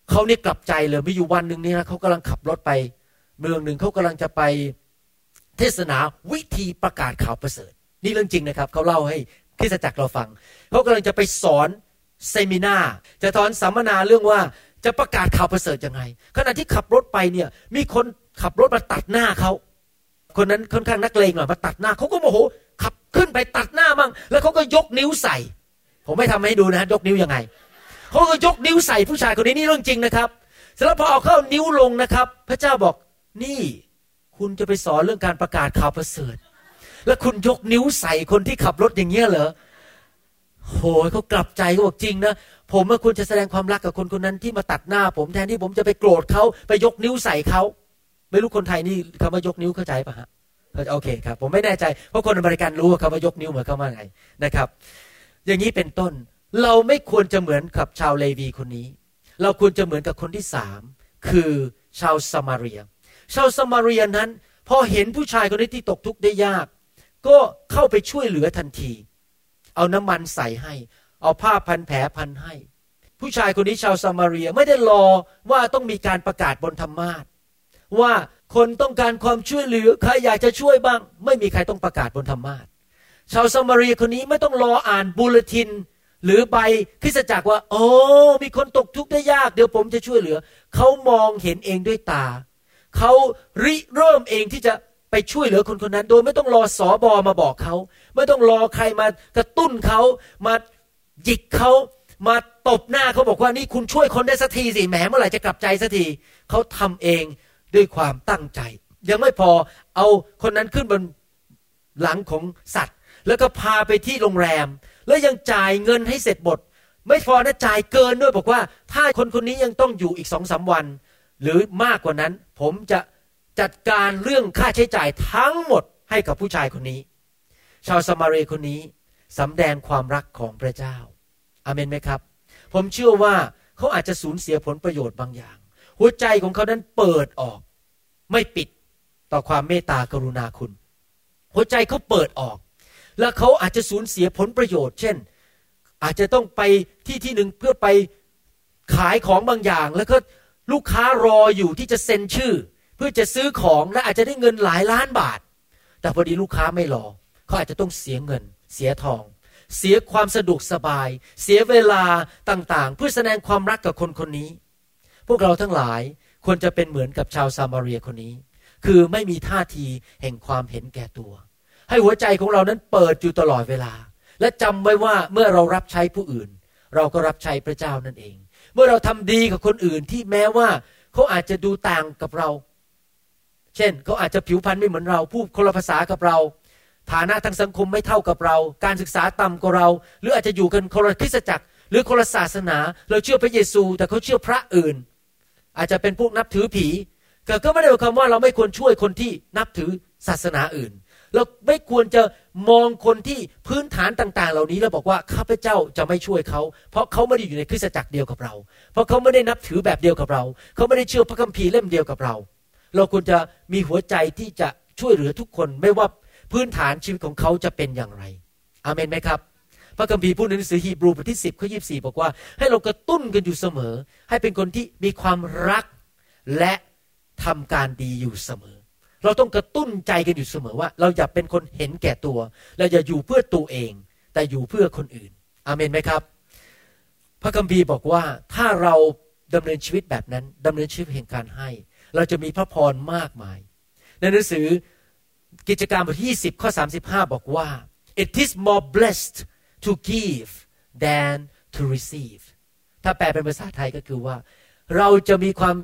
เขาเนี่ยกลับใจเลยมีอยู่วันหนึ่งนี่นะเขากำลังขับรถไป เมืองหนึ่งเขากำลังจะไปเทศนาวิธีประกาศข่าวประเสริฐ นี่เรื่องจริงนะครับเขาเล่าให้คริสจักรเราฟังเขากำลังจะไปสอนเซมินาจะสอนสัมมนาเรื่องว่าจะประกาศข่าวประเสริฐยังไงขณะที่ขับรถไปเนี่ยมีคนขับรถมาตัดหน้าเขาคนนั้นค่อนข้างนักเลงหน่อยมาตัดหน้าเขาก็โมโหขับขึ้นไปตัดหน้ามั่งแล้วเขาก็ยกนิ้วใส่ ผมไม่ทำให้ดูนะยกนิ้วยังไง เขาก็ยกนิ้วใส่ผู้ชายคนนี้นี่เรื่องจริงนะครับเสร็จแล้วพอเอาเข้านิ้วลงนะครับ พระเจ้าบอกนี่คุณจะไปสอนเรื่องการประกาศข่าวประเสริฐ แล้วคุณยกนิ้วใส่คนที่ขับรถอย่างเงี้ยเหรอโหยเขากลับใจเขาบอกจริงนะผมว่าคุณจะแสดงความรักกับคนคนนั้นที่มาตัดหน้า ผมแทนที่ผมจะไปโกรธเขาไปยกนิ้วใส่เขาไม่รู้คนไทยนี่คำว่ายกนิ้วเข้าใจปะฮะโอเคครับ ผมไม่แน่ใจเพราะคนอเมริกันรู้คำว่ายกนิ้วเหมือนเขาว่าไงนะครับ อย่างนี้เป็นต้น เราไม่ควรจะเหมือนกับชาวเลวีคนนี้ เราควรจะเหมือนกับคนที่สามคือชาวสมาเรีย ชาวสมาเรียนั้น พอเห็นผู้ชายคนนี้ที่ตกทุกข์ได้ยาก ก็เข้าไปช่วยเหลือทันที เอาน้ำมันใส่ให้ เอาผ้าพันแผลพันให้ ผู้ชายคนนี้ชาวสมาเรียไม่ได้รอว่าต้องมีการประกาศบนธรรมาทว่าคนต้องการความช่วยเหลือใครอยากจะช่วยบ้าง ไม่มีใครต้องประกาศบนธรรมาทชาวสมาเรียคนนี้ไม่ต้องรออ่านบูเลติน หรือใบคริสจักรว่า โอ้ มีคนตกทุกข์ได้ยาก เดี๋ยวผมจะช่วยเหลือ เขามองเห็นเองด้วยตา เขาริเริ่มเองที่จะไปช่วยเหลือคนคนนั้น โดยไม่ต้องรอสอบอมาบอกเขา ไม่ต้องรอใครมากระตุ้นเขามาหยิกเขามาตบหน้าเขาบอกว่านี่คุณช่วยคนได้สักทีสิแหมเมื่อไหร่จะกลับใจสักทีเขาทำเองด้วยความตั้งใจ ยังไม่พอเอาคนนั้นขึ้นบนหลังของสัตว์ แล้วก็พาไปที่โรงแรม แล้วยังจ่ายเงินให้เสร็จหมด ไม่พอนะจ่ายเกินด้วยบอกว่าถ้าคนคนนี้ยังต้องอยู่อีกสองสาวัน หรือมากกว่านั้น ผมจะจัดการเรื่องค่าใช้จ่ายทั้งหมดให้กับผู้ชายคนนี้ ชาวสมาเรคนนี้สำแดงความรักของพระเจ้าอาเมนไหมครับ ผมเชื่อว่าเขาอาจจะสูญเสียผลประโยชน์บางอย่าง หัวใจของเขานั้นเปิดออก ไม่ปิดต่อความเมตตากรุณาคุณ หัวใจเขาเปิดออก แล้วเขาอาจจะสูญเสียผลประโยชน์ เช่น อาจจะต้องไปที่ที่หนึ่งเพื่อไปขายของบางอย่าง แล้วก็ลูกค้ารออยู่ที่จะเซ็นชื่อ เพื่อจะซื้อของและอาจจะได้เงินหลายล้านบาท แต่พอดีลูกค้าไม่รอเขาอาจจะต้องเสียเงิน เสียทอง เสียความสะดวกสบาย เสียเวลาต่างๆ เพื่อแสดงความรักกับคนคนนี้ พวกเราทั้งหลายควรจะเป็นเหมือนกับชาวซามารียคนนี้ คือไม่มีท่าทีแห่งความเห็นแก่ตัว ให้หัวใจของเรานั้นเปิดอยู่ตลอดเวลา และจำไว้ว่าเมื่อเรารับใช้ผู้อื่น เราก็รับใช้พระเจ้านั่นเอง เมื่อเราทำดีกับคนอื่นที่แม้ว่าเขาอาจจะดูต่างกับเรา เช่นเขาอาจจะผิวพรรณไม่เหมือนเราพูดคนละภาษากับเรา ฐานะทางสังคมไม่เท่ากับเรา การศึกษาต่ำกว่าเรา หรืออาจจะอยู่กันคนละคริสตจักร หรือคนละศาสนา เราเชื่อพระเยซู แต่เขาเชื่อพระอื่น อาจจะเป็นพวกนับถือผีก็ไม่ได้หมายความว่าเราไม่ควรช่วยคนที่นับถือศาสนาอื่น เราไม่ควรจะมองคนที่พื้นฐานต่าง ๆ เหล่านี้แล้วบอกว่าข้าพเจ้าจะไม่ช่วยเขา เพราะเขาไม่ได้อยู่ในคริสตจักรเดียวกับเรา เพราะเขาไม่ได้นับถือแบบเดียวกับเรา เขาไม่ได้เชื่อพระคัมภีร์เล่มเดียวกับเรา เราควรจะมีหัวใจที่จะช่วยเหลือทุกคน ไม่ว่าพื้นฐานชีวิตของเขาจะเป็นอย่างไร อาเมนไหมครับพระคัมภีร์พูดในหนังสือฮีบรูบทที่ 10ข้อ24บอกว่า ให้เรากระตุ้นกันอยู่เสมอ ให้เป็นคนที่มีความรักและทำการดีอยู่เสมอ เราต้องกระตุ้นใจกันอยู่เสมอว่า เราอย่าเป็นคนเห็นแก่ตัว เราอย่าอยู่เพื่อตัวเอง แต่อยู่เพื่อคนอื่นอเมนไหมครับ พระคัมภีร์บอกว่าถ้าเราดำเนินชีวิตแบบนั้นดำเนินชีวิตแห่งการให้ เราจะมีพระพรมากมาย ในหนังสือกิจการบทที่20ข้อ35 บอกว่า it is more blessed to give than to receive ถ้าแปลเป็นภาษาไทยก็คือว่า เราจะมีความ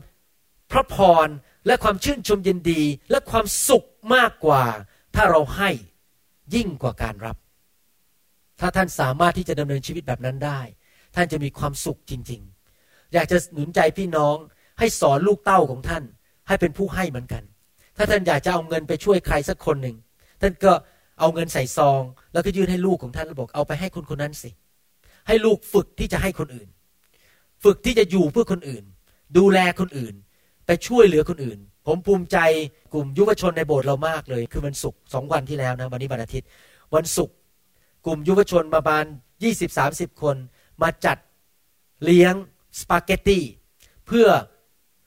พระพร และความชื่นชมยินดีและความสุขมากกว่า ถ้าเราให้ยิ่งกว่าการรับ ถ้าท่านสามารถที่จะดำเนินชีวิตแบบนั้นได้ ท่านจะมีความสุขจริง ๆ อยากจะหนุนใจพี่น้อง ให้สอนลูกเต้าของท่าน ให้เป็นผู้ให้เหมือนกัน ถ้าท่านอยากจะเอาเงินไปช่วยใครสักคนหนึ่งท่านก็เอาเงินใส่ซอง แล้วก็ยื่นให้ลูกของท่านแล้วบอกเอาไปให้คนคนนั้นสิ ให้ลูกฝึกที่จะให้คนอื่น ฝึกที่จะอยู่เพื่อคนอื่น ดูแลคนอื่น ไปช่วยเหลือคนอื่น ผมภูมิใจกลุ่มยุวชนในโบสถ์เรามากเลย คือวันศุกร์สองวันที่แล้วนะวันนี้วันอาทิตย์ วันศุกร์กลุ่มยุวชนประมาณยี่สิบสาสิบคน มาจัดเลี้ยงสปาเกตตีเพื่อ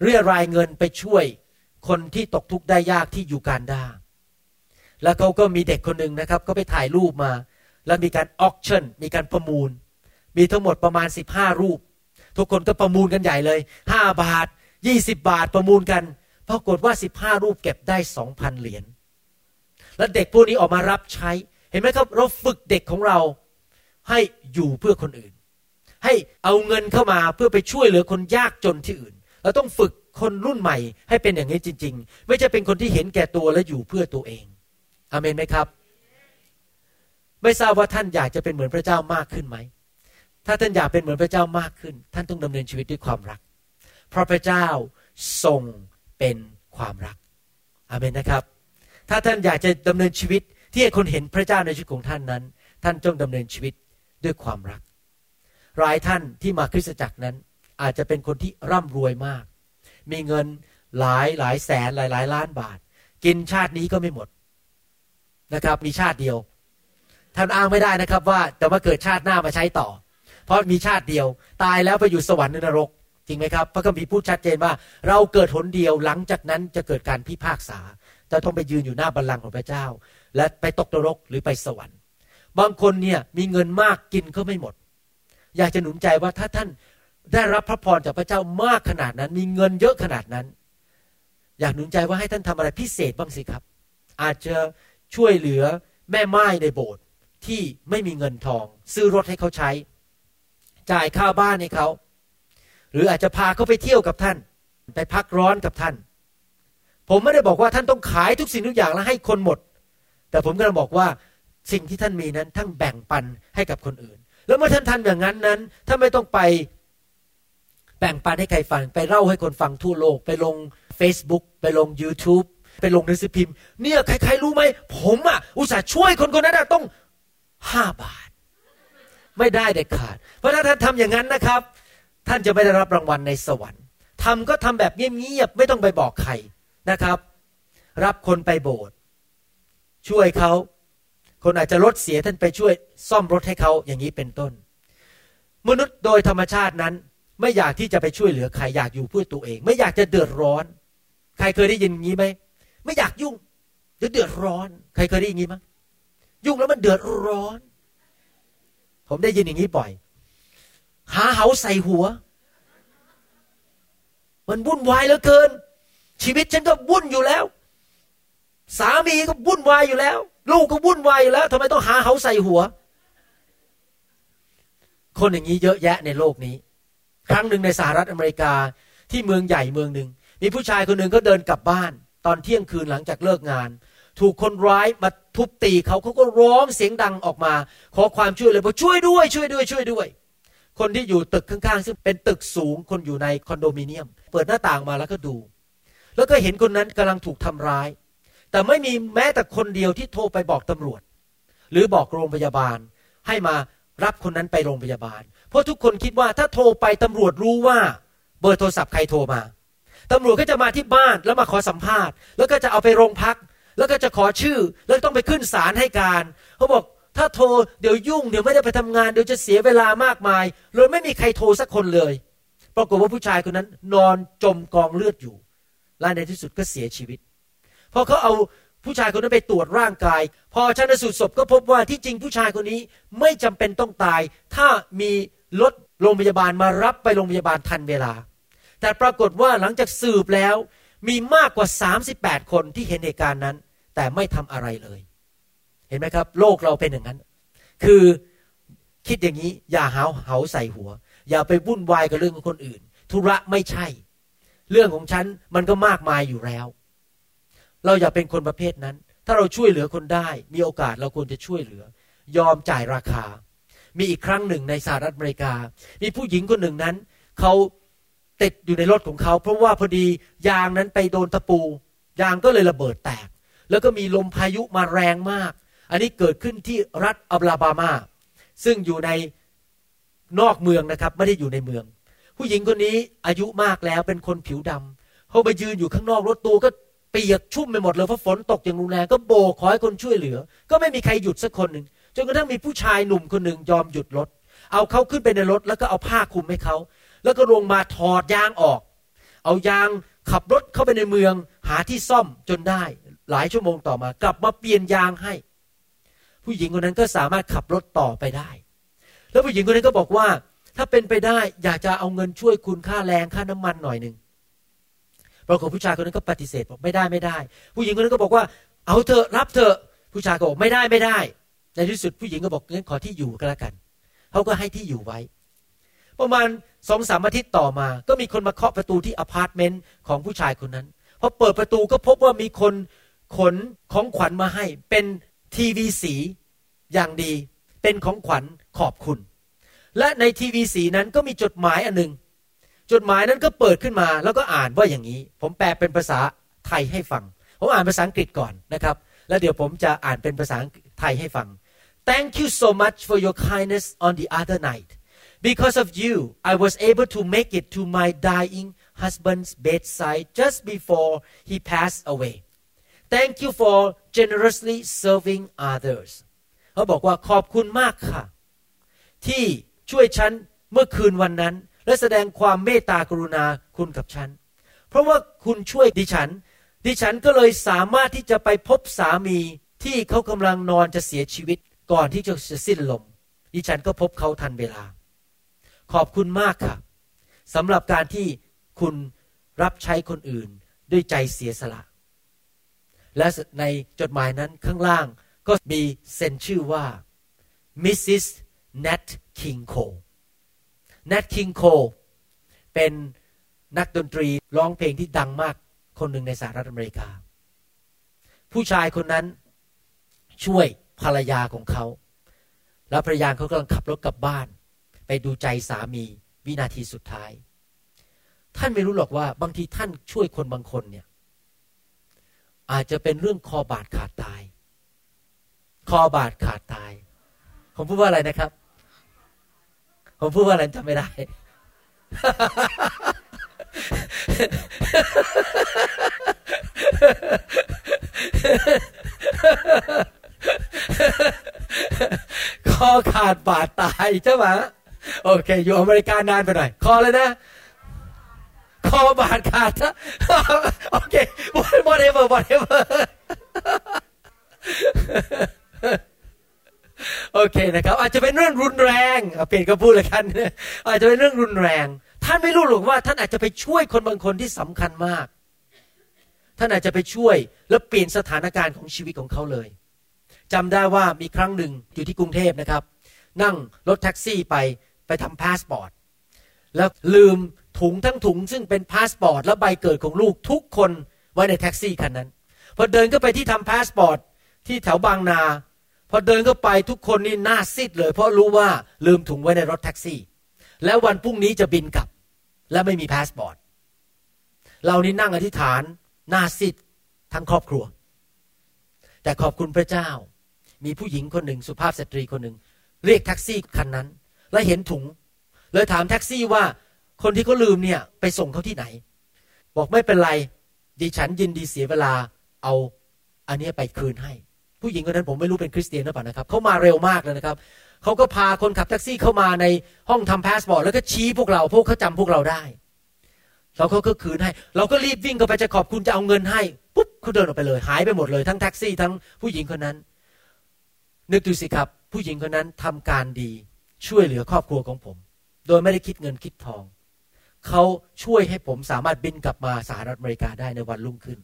เรียรายเงินไปช่วยคนที่ตกทุกข์ได้ยากที่ยูการดาแล้วเขาก็มีเด็กคนหนึ่งนะครับ ก็ไปถ่ายรูปมา แล้วมีการออกชั่น มีการประมูล มีทั้งหมดประมาณ 15 รูป ทุกคนก็ประมูลกันใหญ่เลย 5 บาท 20 บาทประมูลกันปรากฏว่า 15 รูปเก็บได้ 2,000 เหรียญแล้วเด็กพวกนี้ออกมารับใช้ เห็นไหมครับ เราฝึกเด็กของเราให้อยู่เพื่อคนอื่น ให้เอาเงินเข้ามาเพื่อไปช่วยเหลือคนยากจนที่อื่น เราต้องฝึกคนรุ่นใหม่ ให้เป็นอย่างนี้จริง ๆ ไม่ใช่เป็นคนที่เห็นแก่ตัวและอยู่เพื่อตัวเองอเมนไหมครับ ไม่ทราบว่าท่านอยากจะเป็นเหมือนพระเจ้ามากขึ้นไหมถ้าท่านอยากเป็นเหมือนพระเจ้ามากขึ้น ท่านต้องดำเนินชีวิตด้วยความรัก เพราะพระเจ้าทรงเป็นความรักอาเมนนะครับ ถ้าท่านอยากจะดำเนินชีวิตที่ให้คนเห็นพระเจ้าในชีวิตของท่านนั้น ท่านจงดำเนินชีวิตด้วยความรัก หลายท่านที่มาคริสตจักรนั้น อาจจะเป็นคนที่ร่ำรวยมาก มีเงินหลายหลายแสนหลายหลายล้านบาท กินชาตินี้ก็ไม่หมดนะครับ มีชาติเดียว ท่านอ้างไม่ได้นะครับว่าแต่ว่าเกิดชาติหน้ามาใช้ต่อ เพราะมีชาติเดียว ตายแล้วไปอยู่สวรรค์นรก จริงไหมครับ พระคัมภีร์พูดชัดเจนว่า เราเกิดหนเดียวหลังจากนั้นจะเกิดการพิพากษา จะต้องไปยืนอยู่หน้าบัลลังก์ของพระเจ้า และไปตกนรกหรือไปสวรรค์ บางคนเนี่ยมีเงินมากกินก็ไม่หมด อยากจะหนุนใจว่าถ้าท่านได้รับพระพรจากพระเจ้ามากขนาดนั้น มีเงินเยอะขนาดนั้น อยากหนุนใจว่าให้ท่านทำอะไรพิเศษบ้างสิครับ อาจจะช่วยเหลือแม่ไม้ในโบสถ์ที่ไม่มีเงินทอง ซื้อรถให้เขาใช้ จ่ายค่าบ้านให้เขา หรืออาจจะพาเขาไปเที่ยวกับท่าน ไปพักร้อนกับท่าน ผมไม่ได้บอกว่าท่านต้องขายทุกสิ่งทุกอย่างแล้วให้คนหมด แต่ผมกำลังบอกว่าสิ่งที่ท่านมีนั้นท่านแบ่งปันให้กับคนอื่น แล้วเมื่อท่านทำอย่างนั้นนั้นท่านไม่ต้องไปแบ่งปันให้ใครฟัง ไปเล่าให้คนฟังทั่วโลก ไปลง Facebook ไปลง YouTube ไปลงหนังสือพิมพ์ เนี่ยใครๆรู้ไหม ผมอะ อุตส่าห์ช่วยคนคนนั้นต้องห้าบาท ไม่ได้เด็ดขาด เพราะถ้าท่านทำอย่างนั้นนะครับ ท่านจะไม่ได้รับรางวัลในสวรรค์ทำก็ทำแบบเงียบๆไม่ต้องไปบอกใครนะครับ รับคนไปโบสถ์ช่วยเขาคนอาจจะรถเสียท่านไปช่วยซ่อมรถให้เขาอย่างนี้เป็นต้น มนุษย์โดยธรรมชาตินั้น ไม่อยากที่จะไปช่วยเหลือใครอยากอยู่เพื่อตัวเอง ไม่อยากจะเดือดร้อน ใครเคยได้ยินอย่างนี้ไหมไม่อยากยุ่งเดี๋ยวเดือดร้อน ใครเคยได้ยินงี้มั้ยยุ่งแล้วมันเดือดร้อน ผมได้ยินอย่างนี้บ่อย หาเหาใส่หัว มันวุ่นวายเหลือเกิน ชีวิตฉันก็วุ่นอยู่แล้ว สามีก็วุ่นวายอยู่แล้ว ลูกก็วุ่นวายอยู่แล้วทำไมต้องหาเหาใส่หัว คนอย่างนี้เยอะแยะในโลกนี้ ครั้งหนึ่งในสหรัฐอเมริกาที่เมืองใหญ่เมืองหนึ่งมีผู้ชายคนหนึ่งก็เดินกลับบ้าน ตอนเที่ยงคืนหลังจากเลิกงาน ถูกคนร้ายมาทุบตีเขาเขาก็ร้องเสียงดังออกมา ขอความช่วยเลยบอกช่วยด้วย ช่วยด้วยช่วยด้วย คนที่อยู่ตึกข้างๆซึ่งเป็นตึกสูงคนอยู่ในคอนโดมิเนียม เปิดหน้าต่างมาแล้วก็ดู แล้วก็เห็นคนนั้นกำลังถูกทำร้าย แต่ไม่มีแม้แต่คนเดียวที่โทรไปบอกตำรวจ หรือบอกโรงพยาบาล ให้มารับคนนั้นไปโรงพยาบาล เพราะทุกคนคิดว่าถ้าโทรไปตำรวจรู้ว่าเบอร์โทรศัพท์ใครโทรมาตำรวจก็จะมาที่บ้านแล้วมาขอสัมภาษณ์ แล้วก็จะเอาไปโรงพัก แล้วก็จะขอชื่อ แล้วต้องไปขึ้นศาลให้การ เขาบอก ถ้าโทรเดี๋ยวยุ่งเดี๋ยวไม่ได้ไปทำงานเดี๋ยวจะเสียเวลามากมาย เลยไม่มีใครโทรสักคนเลย ปรากฏว่าผู้ชายคนนั้น นอนจมกองเลือดอยู่ และในที่สุดก็เสียชีวิต พอเขาเอาผู้ชายคนนั้นไปตรวจร่างกาย พอชันสูตรศพก็พบว่าที่จริงผู้ชายคนนี้ไม่จำเป็นต้องตาย ถ้ามีรถโรงพยาบาลมารับไปโรงพยาบาลทันเวลา แต่ปรากฏว่าหลังจากสืบแล้วมีมากกว่า 38 คนที่เห็นเหตุการณ์นั้น แต่ไม่ทำอะไรเลย เห็นไหมครับ โลกเราเป็นอย่างนั้น คือคิดอย่างนี้ อย่าหาเหาใส่หัว อย่าไปวุ่นวายกับเรื่องของคนอื่น ธุระไม่ใช่ เรื่องของฉันมันก็มากมายอยู่แล้ว เราอย่าเป็นคนประเภทนั้น ถ้าเราช่วยเหลือคนได้ มีโอกาสเราควรจะช่วยเหลือ ยอมจ่ายราคา มีอีกครั้งหนึ่งในสหรัฐอเมริกา มีผู้หญิงคนหนึ่งนั้น เขาติดอยู่ในรถของเขา เพราะว่าพอดียางนั้นไปโดนตะปู ยางก็เลยระเบิดแตก แล้วก็มีลมพายุมาแรงมาก อันนี้เกิดขึ้นที่รัฐอัลาบามา ซึ่งอยู่ในนอกเมืองนะครับ ไม่ได้อยู่ในเมือง ผู้หญิงคนนี้อายุมากแล้วเป็นคนผิวดำเขาไปยืนอยู่ข้างนอกรถตัวก็เปียกชุ่มไปหมดเลยเพราะฝนตกอย่างรุนแรงก็โบกขอให้คนช่วยเหลือ ก็ไม่มีใครหยุดสักคนหนึ่งจนกระทั่งมีผู้ชายหนุ่มคนหนึ่งยอมหยุดรถเอาเขาขึ้นไปในรถแล้วก็เอาผ้าคลุมให้เขาแล้วก็ลงมาถอดยางออก เอายางขับรถเข้าไปในเมืองหาที่ซ่อมจนได้ หลายชั่วโมงต่อมา กลับมาเปลี่ยนยางให้ ผู้หญิงคนนั้นก็สามารถขับรถต่อไปได้ แล้วผู้หญิงคนนั้นก็บอกว่า ถ้าเป็นไปได้อยากจะเอาเงินช่วยคุณค่าแรงค่าน้ำมันหน่อยหนึ่งปรากฏผู้ชายคนนั้นก็ปฏิเสธบอกไม่ได้ไม่ได้ ผู้หญิงคนนั้นก็บอกว่า เอาเถอะรับเถอะผู้ชายก็บอกไม่ได้ไม่ได้ ในที่สุดผู้หญิงก็บอกงั้นขอที่อยู่ก็แล้วกันเขาก็ให้ที่อยู่ไว้ ประมาณสองสามอาทิตย์ต่อมา ก็มีคนมาเคาะประตูที่อพาร์ตเมนต์ของผู้ชายคนนั้นพอเปิดประตูก็พบว่ามีคนขนของขวัญมาให้เป็น ทีวีสีอย่างดีเป็นของขวัญขอบคุณ และในทีวีสีนั้นก็มีจดหมายอันหนึ่งจดหมายนั้นก็เปิดขึ้นมาแล้วก็อ่านว่าอย่างนี้ ผมแปลเป็นภาษาไทยให้ฟัง ผมอ่านภาษาอังกฤษก่อนนะครับ แล้วเดี๋ยวผมจะอ่านเป็นภาษาไทยให้ฟัง Thank you so much for your kindness on the other night because of you I was able to make it to my dying husband's bedside just before he passed away Thank you for generously serving others เขาบอกว่าขอบคุณมากค่ะ ที่ช่วยฉันเมื่อคืนวันนั้น และแสดงความเมตตากรุณาคุณกับฉัน เพราะว่าคุณช่วยดิฉัน ดิฉันก็เลยสามารถที่จะไปพบสามีที่เขากำลังนอนจะเสียชีวิตก่อนที่จะสิ้นลม ดิฉันก็พบเขาทันเวลา ขอบคุณมากค่ะสำหรับการที่คุณรับใช้คนอื่นด้วยใจเสียสละ และในจดหมายนั้นข้างล่างก็มีเซ็นชื่อว่า Mrs. Nat King Cole Nat King Cole เป็นนักดนตรีร้องเพลงที่ดังมากคนหนึ่งในสหรัฐอเมริกา ผู้ชายคนนั้นช่วยภรรยาของเขา แล้วภรรยาเขากำลังขับรถกลับบ้าน ไปดูใจสามีวินาทีสุดท้าย ท่านไม่รู้หรอกว่าบางทีท่านช่วยคนบางคนเนี่ย อาจจะเป็นเรื่องคอบาดขาดตาย คอบาดขาดตาย ผมพูดว่าอะไรนะครับ ผมพูดว่าอะไรจำไม่ได้ คอขาดบาดตายใช่ไหมโอเค อยู่อเมริกานานไปหน่อย คอเลยนะ คอบาดขาดนะโอเค whatever whatever โอเคนะครับ อาจจะเป็นเรื่องรุนแรงเปลี่ยนก็พูดเลยกันอาจจะเป็นเรื่องรุนแรง ท่านไม่รู้หรอกว่า ท่านอาจจะไปช่วยคนบางคนที่สำคัญมาก ท่านอาจจะไปช่วยแล้วเปลี่ยนสถานการณ์ของชีวิตของเขาเลยจำได้ว่ามีครั้งหนึ่งอยู่ที่กรุงเทพนะครับ นั่งรถแท็กซี่ไปไปทำพาสปอร์ตแล้วลืม ถุงทั้งถุงซึ่งเป็นพาสปอร์ตและใบเกิดของลูกทุกคนไว้ในแท็กซี่คันนั้นพอเดินก็ไปที่ทำพาสปอร์ตที่แถวบางนา พอเดินเข้าไปทุกคนนี่หน้าซีดเลย เพราะรู้ว่าลืมถุงไว้ในรถแท็กซี่ แล้ววันพรุ่งนี้จะบินกลับ และไม่มีพาสปอร์ตเรานี่นั่งอธิษฐานหน้าซีดทั้งครอบครัว แต่ขอบคุณพระเจ้า มีผู้หญิงคนหนึ่งสุภาพสตรีคนหนึ่ง เรียกแท็กซี่คันนั้น แล้วเห็นถุง เลยถามแท็กซี่ว่า คนที่เขาลืมเนี่ยไปส่งเขาที่ไหน บอกไม่เป็นไร ดิฉันยินดีเสียเวลาเอาอันนี้ไปคืนให้ ผู้หญิงคนนั้นผมไม่รู้เป็นคริสเตียนหรือเปล่านะครับเขามาเร็วมากเลยนะครับเขาก็พาคนขับแท็กซี่เข้ามาในห้องทำพาสปอร์ตแล้วก็ชี้พวกเราพวกเขาจำพวกเราได้เราเขาก็คืนให้ เราก็รีบวิ่งเข้าไปจะขอบคุณจะเอาเงินให้ปุ๊บเขาเดินออกไปเลย หายไปหมดเลย ทั้งแท็กซี่ทั้งผู้หญิงคนนั้น นึกดูสิครับ ผู้หญิงคนนั้นทำการดีช่วยเหลือครอบครัวของผม โดยไม่ได้คิดเงินคิดทอง เขาช่วยให้ผมสามารถบินกลับมาสหรัฐอเมริกาได้ในวันรุ่งขึ้น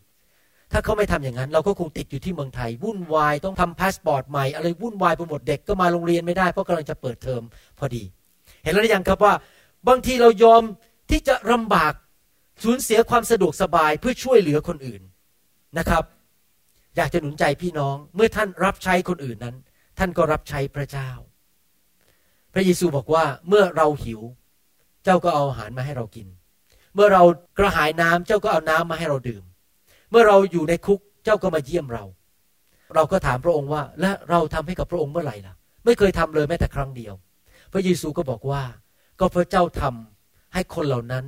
ถ้าเขาไม่ทำอย่างนั้น เราก็คงติดอยู่ที่เมืองไทย วุ่นวายต้องทำพาสปอร์ตใหม่อะไรวุ่นวายไปหมดเด็กก็มาโรงเรียนไม่ได้เพราะกำลังจะเปิดเทอมพอดี เห็นแล้วหรือยังครับว่า บางทีเรายอมที่จะลำบากสูญเสียความสะดวกสบายเพื่อช่วยเหลือคนอื่นนะครับ อยากจะหนุนใจพี่น้องเมื่อท่านรับใช้คนอื่นนั้น ท่านก็รับใช้พระเจ้า พระเยซูบอกว่าเมื่อเราหิว เจ้าก็เอาอาหารมาให้เรากิน เมื่อเรากระหายน้ำเจ้าก็เอาน้ำมาให้เราดื่ม เมื่อเราอยู่ในคุกเจ้าก็มาเยี่ยมเรา เราก็ถามพระองค์ว่า และเราทำให้กับพระองค์เมื่อไหร่ล่ะ ไม่เคยทำเลยแม้แต่ครั้งเดียว พระเยซูก็บอกว่า ก็พระเจ้าทำให้คนเหล่านั้น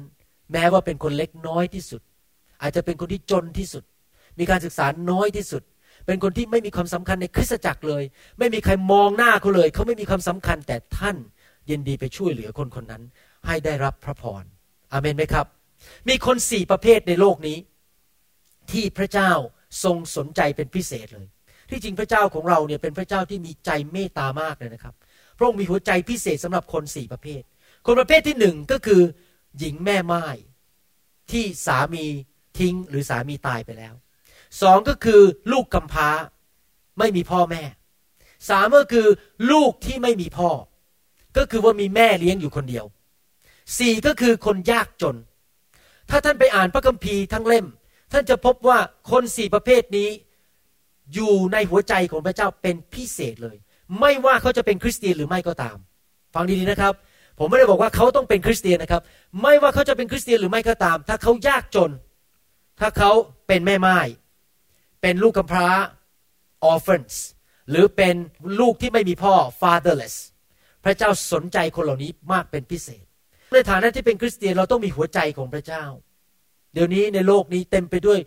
แม้ว่าเป็นคนเล็กน้อยที่สุด อาจจะเป็นคนที่จนที่สุด มีการศึกษาน้อยที่สุดเป็นคนที่ไม่มีความสำคัญในคริสตจักรเลย ไม่มีใครมองหน้าเขาเลย เขาไม่มีความสำคัญแต่ท่านยินดีไปช่วยเหลือคนคนนั้น ให้ได้รับพระพรอเมนไหมครับ มีคนสี่ประเภทในโลกนี้ ที่พระเจ้าทรงสนใจเป็นพิเศษเลย ที่จริงพระเจ้าของเราเนี่ยเป็นพระเจ้าที่มีใจเมตตามากเลยนะครับ พระองค์มีหัวใจพิเศษสำหรับคนสี่ประเภท คนประเภทที่หนึ่งก็คือ หญิงแม่ไม้ที่สามีทิ้งหรือสามีตายไปแล้วสองก็คือลูกกำพร้าไม่มีพ่อแม่สามก็คือลูกที่ไม่มีพ่อ ก็คือว่ามีแม่เลี้ยงอยู่คนเดียว สี่ก็คือคนยากจน ถ้าท่านไปอ่านพระคัมภีร์ทั้งเล่ม ท่านจะพบว่าคนสี่ประเภทนี้ อยู่ในหัวใจของพระเจ้าเป็นพิเศษเลย ไม่ว่าเขาจะเป็นคริสเตียนหรือไม่ก็ตาม ฟังดีๆนะครับ ผมไม่ได้บอกว่าเขาต้องเป็นคริสเตียนนะครับ ไม่ว่าเขาจะเป็นคริสเตียนหรือไม่ก็ตาม ถ้าเขายากจน ถ้าเขาเป็นแม่ไม้เป็นลูกกำพร้า orphans หรือเป็นลูกที่ไม่มีพ่อ fatherless พระเจ้าสนใจคนเหล่านี้มากเป็นพิเศษ ในฐานะที่เป็นคริสเตียนเราต้องมีหัวใจของพระเจ้า เดี๋ยวนี้ในโลกนี้เต็มไปด้วย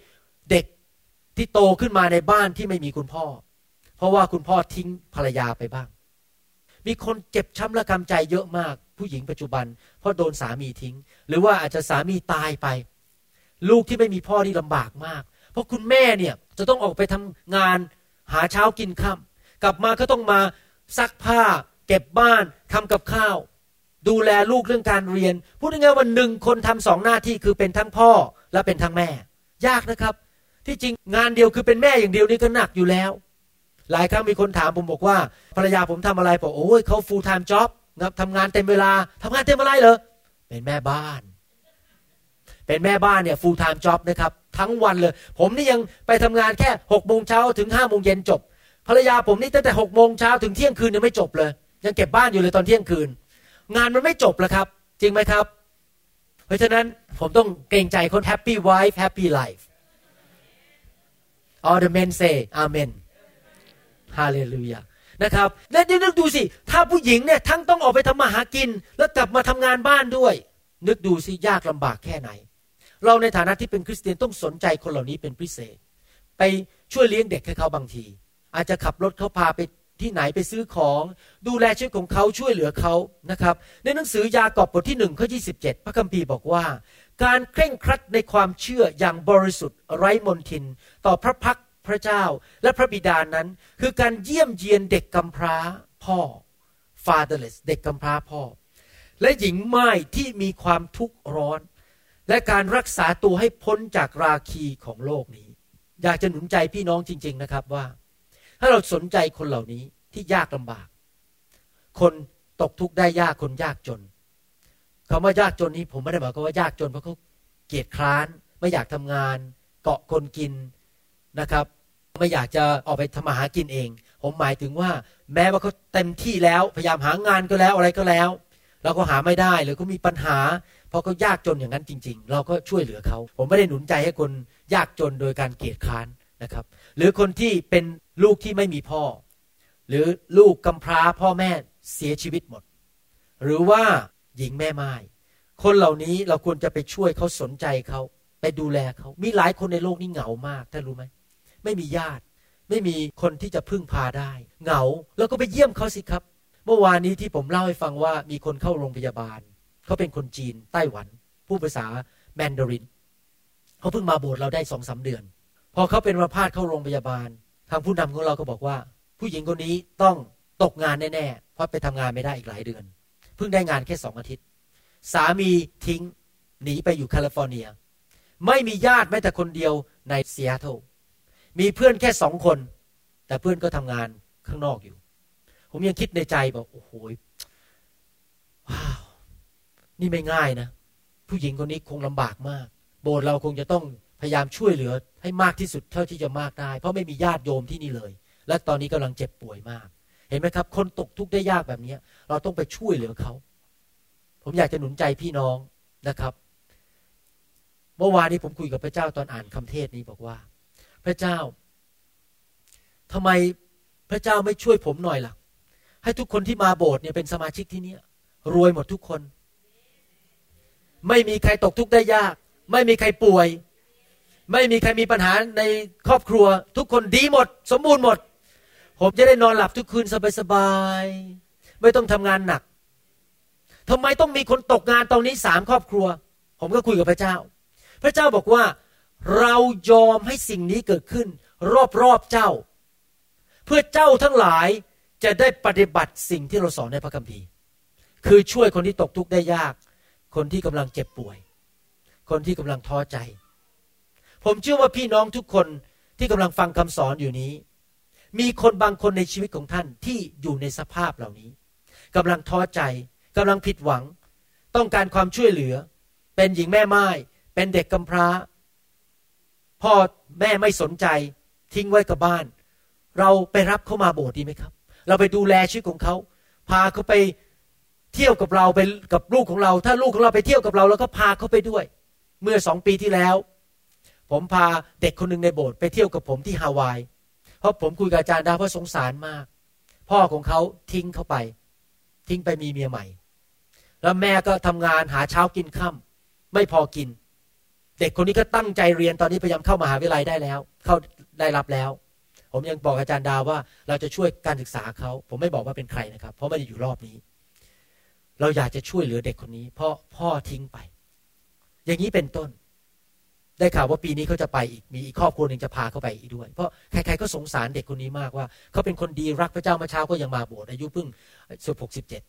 เด็กที่โตขึ้นมาในบ้านที่ไม่มีคุณพ่อ เพราะว่าคุณพ่อทิ้งภรรยาไปบ้าง มีคนเจ็บช้ำและกำใจเยอะมาก ผู้หญิงปัจจุบัน เพราะโดนสามีทิ้ง หรือว่าอาจจะสามีตายไป ลูกที่ไม่มีพ่อนี่ลำบากมาก เพราะคุณแม่เนี่ยจะต้องออกไปทำงานหาเช้ากินค่ำกลับมาก็ต้องมาซักผ้า เก็บบ้านทำกับข้าว ดูแลลูกเรื่องการเรียน พูดง่ายๆว่าหนึ่งคนทำสองหน้าที่คือเป็นทั้งพ่อและเป็นทั้งแม่ ยากนะครับ ที่จริงงานเดียวคือเป็นแม่อย่างเดียวนี่ก็หนักอยู่แล้ว หลายครั้งมีคนถามผมบอกว่า ภรรยาผมทำอะไรบอกโอ้ยเขา full time job นะทำงานเต็มเวลาทำงานเต็มอะไรเหรอเป็นแม่บ้าน เป็นแม่บ้านเนี่ย full time job นะครับทั้งวันเลย ผมนี่ยังไปทำงานแค่หกโมงเช้าถึงห้าโมงเย็นจบภรรยาผมนี่ตั้งแต่หกโมงเช้าถึงเที่ยงคืนยังไม่จบเลย ยังเก็บบ้านอยู่เลยตอนเที่ยงคืน งานมันไม่จบแล้วครับ จริงไหมครับ เพราะฉะนั้นผมต้องเกรงใจคน happy wife happy life all the men say amen ฮาเลลูยานะครับและนี่นึกดูสิ ถ้าผู้หญิงเนี่ยทั้งต้องออกไปทำมาหากิน แล้วกลับมาทำงานบ้านด้วย นึกดูสิ ยากลำบากแค่ไหน เราในฐานะที่เป็นคริสเตียนต้องสนใจคนเหล่านี้เป็นพิเศษ ไปช่วยเลี้ยงเด็กให้เขาบางที อาจจะขับรถเขาพาไป ที่ไหนไปซื้อของ ดูแลชีวิตของเขาช่วยเหลือเขานะครับ ในหนังสือยากอบบทที่หนึ่งข้อยีพระคัมภีร์บอกว่า การเคร่งครัดในความเชื่ออย่างบริสุทธิ์ไร้มนทิน ต่อพระพักพระเจ้าและพระบิดานั้น คือการเยี่ยมเยียนเด็กกำพร้าพ่อ fatherless เด็กกำพร้าพ่อ และหญิงไม้ที่มีความทุกข์ร้อน และการรักษาตัวให้พ้นจากราคีของโลกนี้ อยากจะหนุนใจพี่น้องจริง ๆนะครับว่า ถ้าเราสนใจคนเหล่านี้ที่ยากลำบาก คนตกทุกข์ได้ยากคนยากจนคำว่ายากจนนี้ผมไม่ได้หมายความว่ายากจนเพราะเขาเกียจคร้านไม่อยากทำงาน เกาะคนกินนะครับ ไม่อยากจะออกไปทำมาหากินเอง ผมหมายถึงว่า แม้ว่าเขาเต็มที่แล้วพยายามหางานก็แล้วอะไรก็แล้วเราก็หาไม่ได้หรือก็มีปัญหา เพราะเขายากจนอย่างนั้นจริง ๆ เราก็ช่วยเหลือเขา ผมไม่ได้หนุนใจให้คนยากจนโดยการเกียดค้านนะครับ หรือคนที่เป็นลูกที่ไม่มีพ่อ หรือลูกกำพร้าพ่อแม่เสียชีวิตหมด หรือว่าหญิงแม่ไม้คนเหล่านี้เราควรจะไปช่วยเขาสนใจเขาไปดูแลเขามีหลายคนในโลกนี้เหงามากท่านรู้ไหมไม่มีญาติ ไม่มีคนที่จะพึ่งพาได้ เหงาแล้วก็ไปเยี่ยมเขาสิครับ เมื่อวานนี้ที่ผมเล่าให้ฟังว่ามีคนเข้าโรงพยาบาล เขาเป็นคนจีนไต้หวัน พูดภาษาแมนดารินเขาเพิ่งมาโบสถ์เราได้สองสามเดือน พอเขาเป็นอัมพาตเข้าโรงพยาบาล ทางผู้นำของเราก็บอกว่า ผู้หญิงคนนี้ต้องตกงานแน่ๆเพราะไปทำงานไม่ได้อีกหลายเดือน เพิ่งได้งานแค่สองอาทิตย์ สามีทิ้งหนีไปอยู่แคลิฟอร์เนีย ไม่มีญาติแม้แต่คนเดียวในซีแอตเทิลมีเพื่อนแค่สองคน แต่เพื่อนก็ทำงานข้างนอกอยู่ ผมยังคิดในใจบอกโอ้โหว้าวนี่ไม่ง่ายนะ ผู้หญิงคนนี้คงลำบากมาก โบสถ์เราคงจะต้องพยายามช่วยเหลือ ให้มากที่สุดเท่าที่จะมากได้ เพราะไม่มีญาติโยมที่นี่เลย และตอนนี้กำลังเจ็บป่วยมาก เห็นไหมครับ คนตกทุกข์ได้ยากแบบนี้เราต้องไปช่วยเหลือเขา ผมอยากจะหนุนใจพี่น้องนะครับ เมื่อวานนี้ผมคุยกับพระเจ้าตอนอ่านคำเทศนี้บอกว่า พระเจ้าทำไมพระเจ้าไม่ช่วยผมหน่อยล่ะ ให้ทุกคนที่มาโบสถ์เนี่ยเป็นสมาชิกที่นี่รวยหมดทุกคน ไม่มีใครตกทุกข์ได้ยาก ไม่มีใครป่วย ไม่มีใครมีปัญหาในครอบครัว ทุกคนดีหมด สมบูรณ์หมด ผมจะได้นอนหลับทุกคืนสบายๆไม่ต้องทำงานหนักทำไมต้องมีคนตกงานตอนนี้สามครอบครัว ผมก็คุยกับพระเจ้า พระเจ้าบอกว่า เรายอมให้สิ่งนี้เกิดขึ้น รอบๆเจ้า เพื่อเจ้าทั้งหลายจะได้ปฏิบัติสิ่งที่เราสอนในพระคัมภีร์ คือช่วยคนที่ตกทุกข์ได้ยาก คนที่กำลังเจ็บป่วย คนที่กำลังท้อใจ ผมเชื่อว่าพี่น้องทุกคนที่กำลังฟังคำสอนอยู่นี้ มีคนบางคนในชีวิตของท่านที่อยู่ในสภาพเหล่านี้กำลังท้อใจกำลังผิดหวัง ต้องการความช่วยเหลือ เป็นหญิงแม่ไม้เป็นเด็กกำพร้า พ่อแม่ไม่สนใจ ทิ้งไว้กับบ้าน เราไปรับเขามาโบสถ์ดีไหมครับ เราไปดูแลชีวิตของเขา พาเขาไปเที่ยวกับเราไปกับลูกของเรา ถ้าลูกของเราไปเที่ยวกับเราเราก็พาเขาไปด้วย เมื่อสองปีที่แล้ว ผมพาเด็กคนหนึ่งในโบสถ์ไปเที่ยวกับผมที่ฮาวาย เพราะผมคุยกับอาจารย์ดาวเพราะสงสารมาก พ่อของเขาทิ้งเขาไป ทิ้งไปมีเมียใหม่ แล้วแม่ก็ทำงานหาเช้ากินค่ำไม่พอกิน เด็กคนนี้ก็ตั้งใจเรียนตอนนี้พยายามเข้ามหาวิทยาลัยได้แล้ว เข้าได้รับแล้ว ผมยังบอกอาจารย์ดาวว่า เราจะช่วยการศึกษาเขา ผมไม่บอกว่าเป็นใครนะครับ เพราะไม่ได้อยู่รอบนี้ เราอยากจะช่วยเหลือเด็กคนนี้ เพราะพ่อทิ้งไป อย่างนี้เป็นต้น ได้ข่าวว่าปีนี้เขาจะไปอีกมีอีกครอบครัวหนึ่งจะพาเขาไปอีกด้วย เพราะใครๆก็สงสารเด็กคนนี้มากว่าเขาเป็นคนดีรักพระเจ้ามื่อเช้าก็ยังมาโบสถ์อายุเพิ่งสิบหกสิบเจ็ด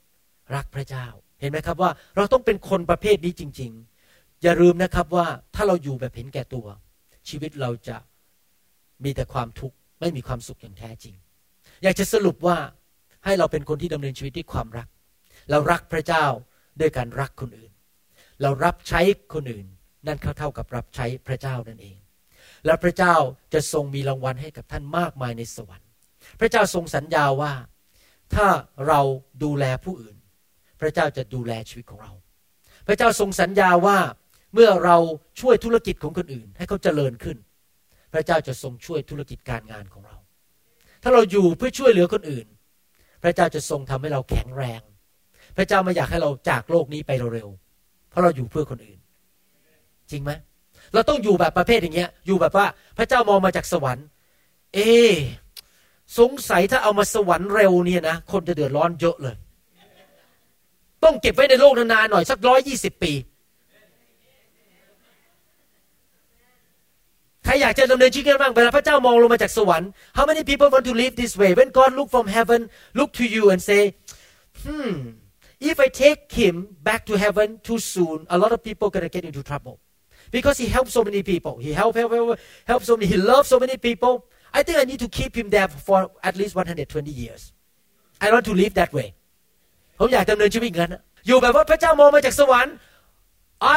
รักพระเจ้าเห็นไหมครับว่าเราต้องเป็นคนประเภทนี้จริง ๆ อย่าลืมนะครับว่าถ้าเราอยู่แบบเห็นแก่ตัว ชีวิตเราจะมีแต่ความทุกข์ไม่มีความสุขอย่างแท้จริง อยากจะสรุปว่าให้เราเป็นคนที่ดำเนินชีวิตด้วยความรัก เรารักพระเจ้าด้วยการรักคนอื่น เรารับใช้คนอื่น นั่นเขาเท่ากับรับใช้พระเจ้านั่นเอง และพระเจ้าจะทรงมีรางวัลให้กับท่านมากมายในสวรรค์ พระเจ้าทรงสัญญาว่าถ้าเราดูแลผู้อื่น พระเจ้าจะดูแลชีวิตของเรา พระเจ้าทรงสัญญาว่าเมื่อเราช่วยธุรกิจของคนอื่น ให้เขาเจริญขึ้น พระเจ้าจะทรงช่วยธุรกิจการงานของเรา ถ้าเราอยู่เพื่อช่วยเหลือคนอื่น พระเจ้าจะทรงทำให้เราแข็งแรง พระเจ้าไม่อยากให้เราจากโลกนี้ไปเร็วๆเพราะเราอยู่เพื่อคนอื่น จริงไหมเราต้องอยู่แบบประเภทอย่างเงี้ย อยู่แบบว่าพระเจ้ามองมาจากสวรรค์ เอ สงสัยถ้าเอามาสวรรค์เร็วเนี่ยนะคนจะเดือดร้อนเยอะเลย ต้องเก็บไว้ในโลกนานๆหน่อยสักร้อยยี่สิบปีใครอยากจะดำเนินชีวิตกันบ้างเวลาพระเจ้ามองลงมาจากสวรรค์ How many people want to live this way when God look from heaven look to you and say hmm if I take him back to heaven too soon a lot of people gonna get into trouble because he helped so many people he help help help help so many he loved so many people I think I need to keep him there for at least 120 years I want to live that way ผมอยากดำเนินชีวิตอย่างนั้นอยู่แบบว่าพระเจ้ามองมาจากสวรรค์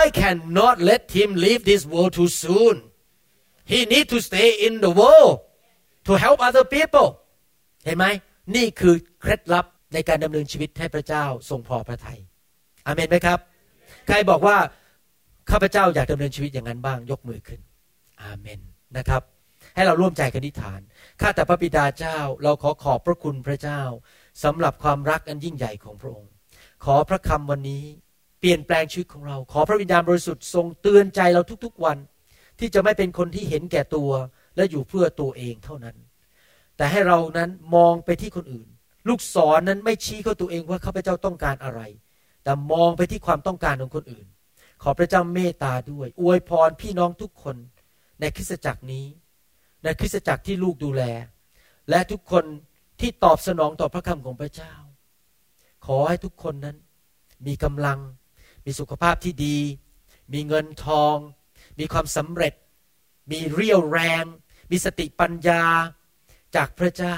I cannot let him leave this world too soon he need to stay in the world to help other people เห็นไหมนี่คือเคล็ดลับในการดำเนินชีวิตให้พระเจ้าทรงพอพระทยัยอเมนไหมครับ ใครบอกว่า ข้าพเจ้าอยากดำเนินชีวิตอย่างนั้นบ้าง ยกมือขึ้น อาเมนนะครับ ให้เราร่วมใจกันอธิษฐาน ข้าแต่พระบิดาเจ้า เราขอขอบพระคุณพระเจ้าสำหรับความรักอันยิ่งใหญ่ของพระองค์ ขอพระคำวันนี้เปลี่ยนแปลงชีวิตของเรา ขอพระวิญญาณบริสุทธิ์ทรงเตือนใจเราทุกๆวัน ที่จะไม่เป็นคนที่เห็นแก่ตัว และอยู่เพื่อตัวเองเท่านั้น แต่ให้เรานั้นมองไปที่คนอื่น ลูกศรนนั้นไม่ชี้เข้าตัวเองว่าข้าพเจ้าต้องการอะไร แต่มองไปที่ความต้องการของคนอื่น ขอพระเจ้าเมตตาด้วย อวยพรพี่น้องทุกคนในคริสตจักรนี้ ในคริสตจักรที่ลูกดูแล และทุกคนที่ตอบสนองต่อพระคำของพระเจ้า ขอให้ทุกคนนั้น มีกำลัง มีสุขภาพที่ดี มีเงินทอง มีความสำเร็จ มีเรี่ยวแรง มีสติปัญญาจากพระเจ้า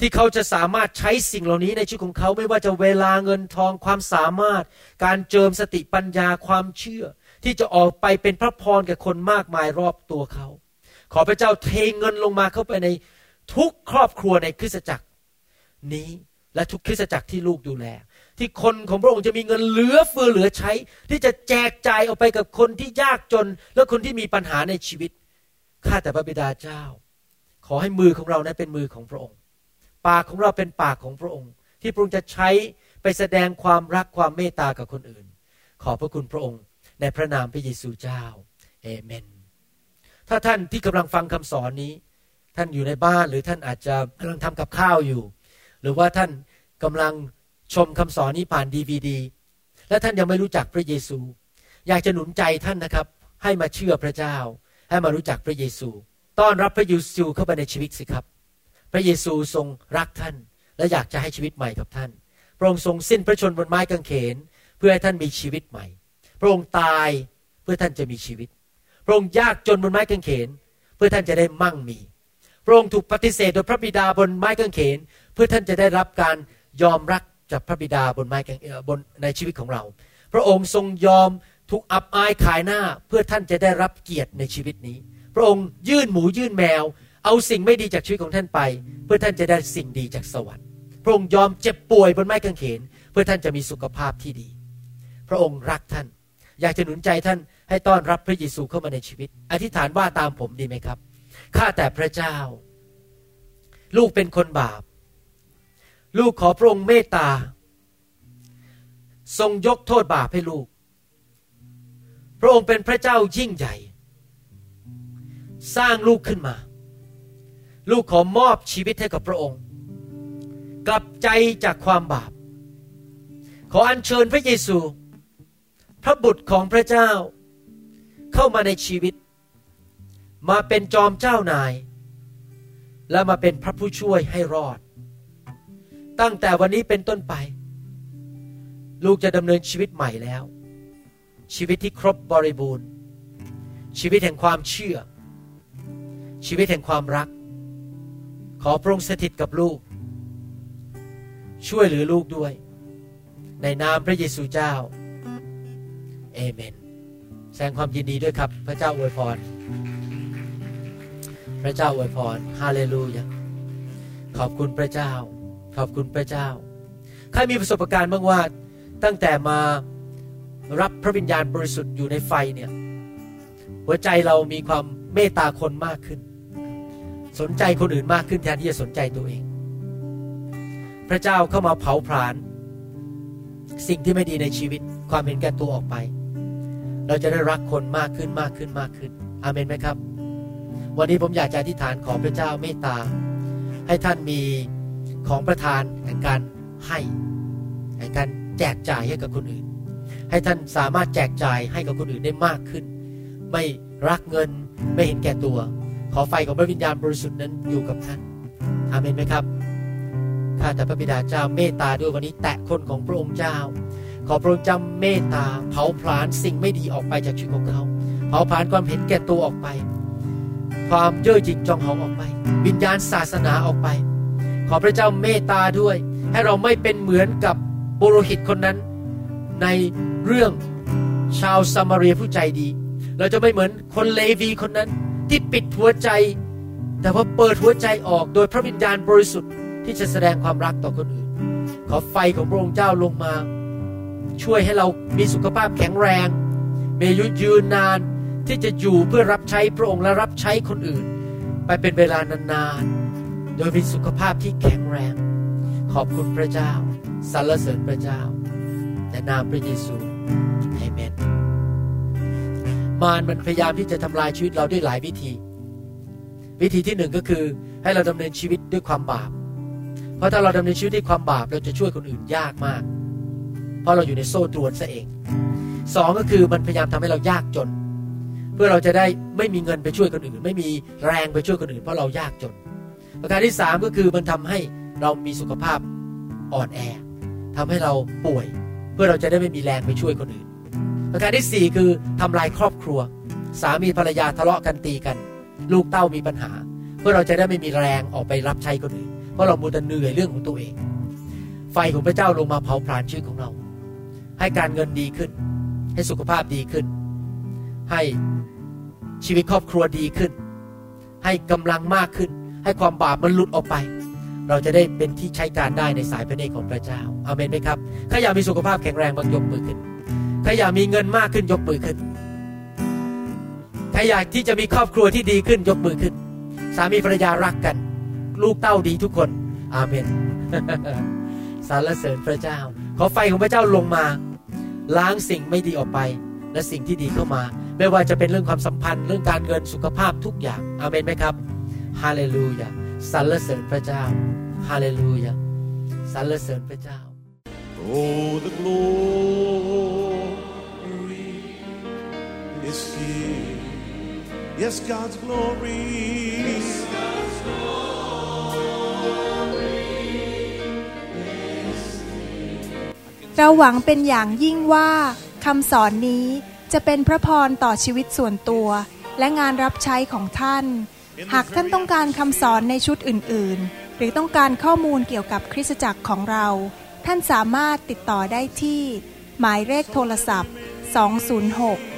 ที่เขาจะสามารถใช้สิ่งเหล่านี้ในชีวิตของเขาไม่ว่าจะเวลาเงินทองความสามารถ การเจิมสติปัญญาความเชื่อ ที่จะออกไปเป็นพระพรแก่คนมากมายรอบตัวเขา ขอพระเจ้าเทเงินลงมาเข้าไปในทุกครอบครัวในคริสตจักรนี้และทุกคริสตจักรที่ลูกดูแล ที่คนของพระองค์จะมีเงินเหลือเฟือเหลือใช้ ที่จะแจกจ่ายออกไปกับคนที่ยากจน และคนที่มีปัญหาในชีวิตข้าแต่พระบิดาเจ้า ขอให้มือของเรานั้นเป็นมือของพระองค์ ปากของเราเป็นปากของพระองค์ ที่พระองค์จะใช้ไปแสดงความรักความเมตตากับคนอื่น ขอพระคุณพระองค์ในพระนามพระเยซูเจ้าเอเมน ถ้าท่านที่กำลังฟังคำสอนนี้ ท่านอยู่ในบ้านหรือท่านอาจจะกำลังทำกับข้าวอยู่ หรือว่าท่านกำลังชมคำสอนนี้ผ่านดีวดีและท่านยังไม่รู้จักพระเยซู อยากจะหนุนใจท่านนะครับ ให้มาเชื่อพระเจ้า ให้มารู้จักพระเยซู ต้อนรับพระเยซูเข้าไปในชีวิตสิครับ พระเยซูทรงรักท่าน และอยากจะให้ชีวิตใหม่กับท่าน พระองค์ทรงสิ้นพระชนบนไม้กางเขน เพื่อให้ท่านมีชีวิตใหม่ พระองค์ตายเพื่อท่านจะมีชีวิต พระองค์ยากจนบนไม้กางเขน เพื่อท่านจะได้มั่งมี พระองค์ถูกปฏิเสธโดยพระบิดาบนไม้กางเขน เพื่อท่านจะได้รับการยอมรักจากพระบิดาบนไม้กางบนในชีวิตของเรา พระองค์ทรงยอมถูกอับอายขายหน้าเพื่อท่านจะได้รับเกียรติในชีวิตนี้ พระองค์ยื่นหมูยื่นแมว เอาสิ่งไม่ดีจากชีวิตของท่านไป เพื่อท่านจะได้สิ่งดีจากสวรรค์ พระองค์ยอมเจ็บป่วยบนไม้กางเขน เพื่อท่านจะมีสุขภาพที่ดี พระองค์รักท่าน อยากจะหนุนใจท่านให้ต้อนรับพระเยซูเข้ามาในชีวิต อธิษฐานว่าตามผมดีไหมครับข้าแต่พระเจ้า ลูกเป็นคนบาป ลูกขอพระองค์เมตตา ทรงยกโทษบาปให้ลูก พระองค์เป็นพระเจ้ายิ่งใหญ่ สร้างลูกขึ้นมา ลูกขอมอบชีวิตให้กับพระองค์ กลับใจจากความบาป ขออัญเชิญพระเยซู พระบุตรของพระเจ้า เข้ามาในชีวิต มาเป็นจอมเจ้านาย และมาเป็นพระผู้ช่วยให้รอด ตั้งแต่วันนี้เป็นต้นไป ลูกจะดำเนินชีวิตใหม่แล้ว ชีวิตที่ครบบริบูรณ์ ชีวิตแห่งความเชื่อ ชีวิตแห่งความรัก ขอพระองค์สถิตกับลูก ช่วยเหลือลูกด้วย ในนามพระเยซูเจ้าเอเมน แสดงความยินดีด้วยครับ พระเจ้าอวยพร พระเจ้าอวยพรฮาเลลูยาขอบคุณพระเจ้า ขอบคุณพระเจ้า ใครมีประสบการณ์บ้างว่าตั้งแต่มารับพระวิญญาณบริสุทธิ์อยู่ในไฟเนี่ย หัวใจเรามีความเมตตาคนมากขึ้น สนใจคนอื่นมากขึ้นแทนที่จะสนใจตัวเอง พระเจ้าเข้ามาเผาผลาญสิ่งที่ไม่ดีในชีวิตความเห็นแก่ตัวออกไป เราจะได้รักคนมากขึ้นมากขึ้นมากขึ้น อาเมนไหมครับ วันนี้ผมอยากจะอธิษฐานขอพระเจ้าเมตตา ให้ท่านมีของประทานแห่งการให้แห่งการแจกจ่ายให้กับคนอื่น ให้ท่านสามารถแจกจ่ายให้กับคนอื่นได้มากขึ้น ไม่รักเงินไม่เห็นแก่ตัว อไฟของพระวิญญาณบริสุทธิ์นั้นอยู่กับท่าน อาเมนไหมครับ ข้าแต่พระบิดาเจ้าเมตตาด้วยวันนี้แตะคนของพระองค์เจ้า ขอพระองค์เจ้าเมตตาเผาผลาญสิ่งไม่ดีออกไปจากชีวิตของเขาเผาผลาญความเห็นแก่ตัวออกไป ความเย่อหยิ่งจองหองออกไป วิญญาณศาสนาออกไป ขอพระเจ้าเมตตาด้วย ให้เราไม่เป็นเหมือนกับบุรหิตคนนั้น ในเรื่องชาวซามารีผู้ใจดี เราจะไม่เหมือนคนเลวีคนนั้น ที่ปิดหัวใจ แต่ว่าเปิดหัวใจออกโดยพระวิญญาณบริสุทธิ์ที่จะแสดงความรักต่อคนอื่น ขอไฟของพระองค์เจ้าลงมา ช่วยให้เรามีสุขภาพแข็งแรงมีอายุยืนนานที่จะอยู่เพื่อรับใช้พระองค์และรับใช้คนอื่น ไปเป็นเวลานานๆ โดยมีสุขภาพที่แข็งแรง ขอบคุณพระเจ้าสรรเสริญพระเจ้าในนามพระเยซู มารมันพยายามที่จะทำลายชีวิตเราด้วยหลายวิธี วิธีที่หนึ่งก็คือให้เราดำเนินชีวิตด้วยความบาป เพราะถ้าเราดำเนินชีวิตด้วยความบาปเราจะช่วยคนอื่นยากมาก เพราะเราอยู่ในโซ่ตรวนซะเองสองก็คือมันพยายามทำให้เรายากจน เพื่อเราจะได้ไม่มีเงินไปช่วยคนอื่น ไม่มีแรงไปช่วยคนอื่น เพราะเรายากจน ประการที่สามก็คือมันทำให้เรามีสุขภาพอ่อนแอทำให้เราป่วย เพื่อเราจะได้ไม่มีแรงไปช่วยคนอื่น ประการที่สี่คือทำลายครอบครัว สามีภรรยาทะเลาะกันตีกัน ลูกเต้ามีปัญหา เพื่อเราจะได้ไม่มีแรงออกไปรับใช้คนอื่นเพราะเรามัวแต่เหนื่อยเรื่องของตัวเอง ไฟของพระเจ้าลงมาเผาผลาญชีวิตของเรา ให้การเงินดีขึ้น ให้สุขภาพดีขึ้น ให้ชีวิตครอบครัวดีขึ้น ให้กำลังมากขึ้น ให้ความบาปมันหลุดออกไป เราจะได้เป็นที่ใช้การได้ในสายพระเนตรของพระเจ้าอาเมนไหมครับใครอยากมีสุขภาพแข็งแรงบางยกมือขึ้น ใครอยากมีเงินมากขึ้นยกมือขึ้นใครอยากที่จะมีครอบครัวที่ดีขึ้นยกมือขึ้น สามีภรรยารักกัน ลูกเต้าดีทุกคน อาเมนสรรเสริญพระเจ้า ขอไฟของพระเจ้าลงมา ล้างสิ่งไม่ดีออกไป และสิ่งที่ดีเข้ามา ไม่ว่าจะเป็นเรื่องความสัมพันธ์เรื่องการเงินสุขภาพทุกอย่าง อาเมนไหมครับฮาเลลูยาสรรเสริญพระเจ้าฮาเลลูยาสรรเสริญพระเจ้า Oh, the glory is here. Yes, God's glory. Yes, เราหวังเป็นอย่างยิ่งว่าคำสอนนี้จะเป็นพระพรต่อชีวิตส่วนตัว และงานรับใช้ของท่าน หากท่านต้องการคำสอนในชุดอื่น ๆ หรือต้องการข้อมูลเกี่ยวกับคริสตจักรของเรา ท่านสามารถติดต่อได้ที่ หมายเลขโทรศัพท์ 206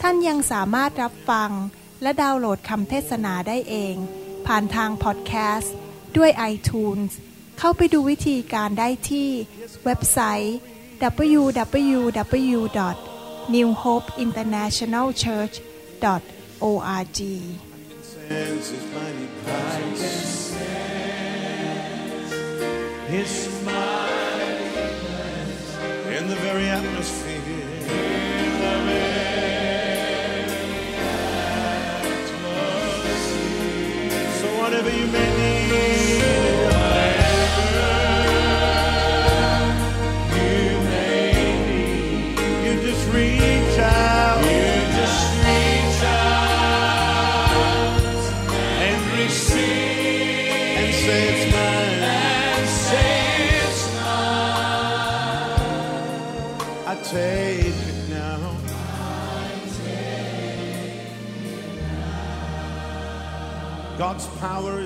ท่านยังสามารถรับฟัง และดาวน์โหลดคำเทศนาได้เอง ผ่านทางพอดแคสต์ด้วย iTunes เข้าไปดูวิธีการได้ที่เว็บไซต์ www.newhopeinternationalchurch.org His smile in the very atmosphere. So whatever God's power is here.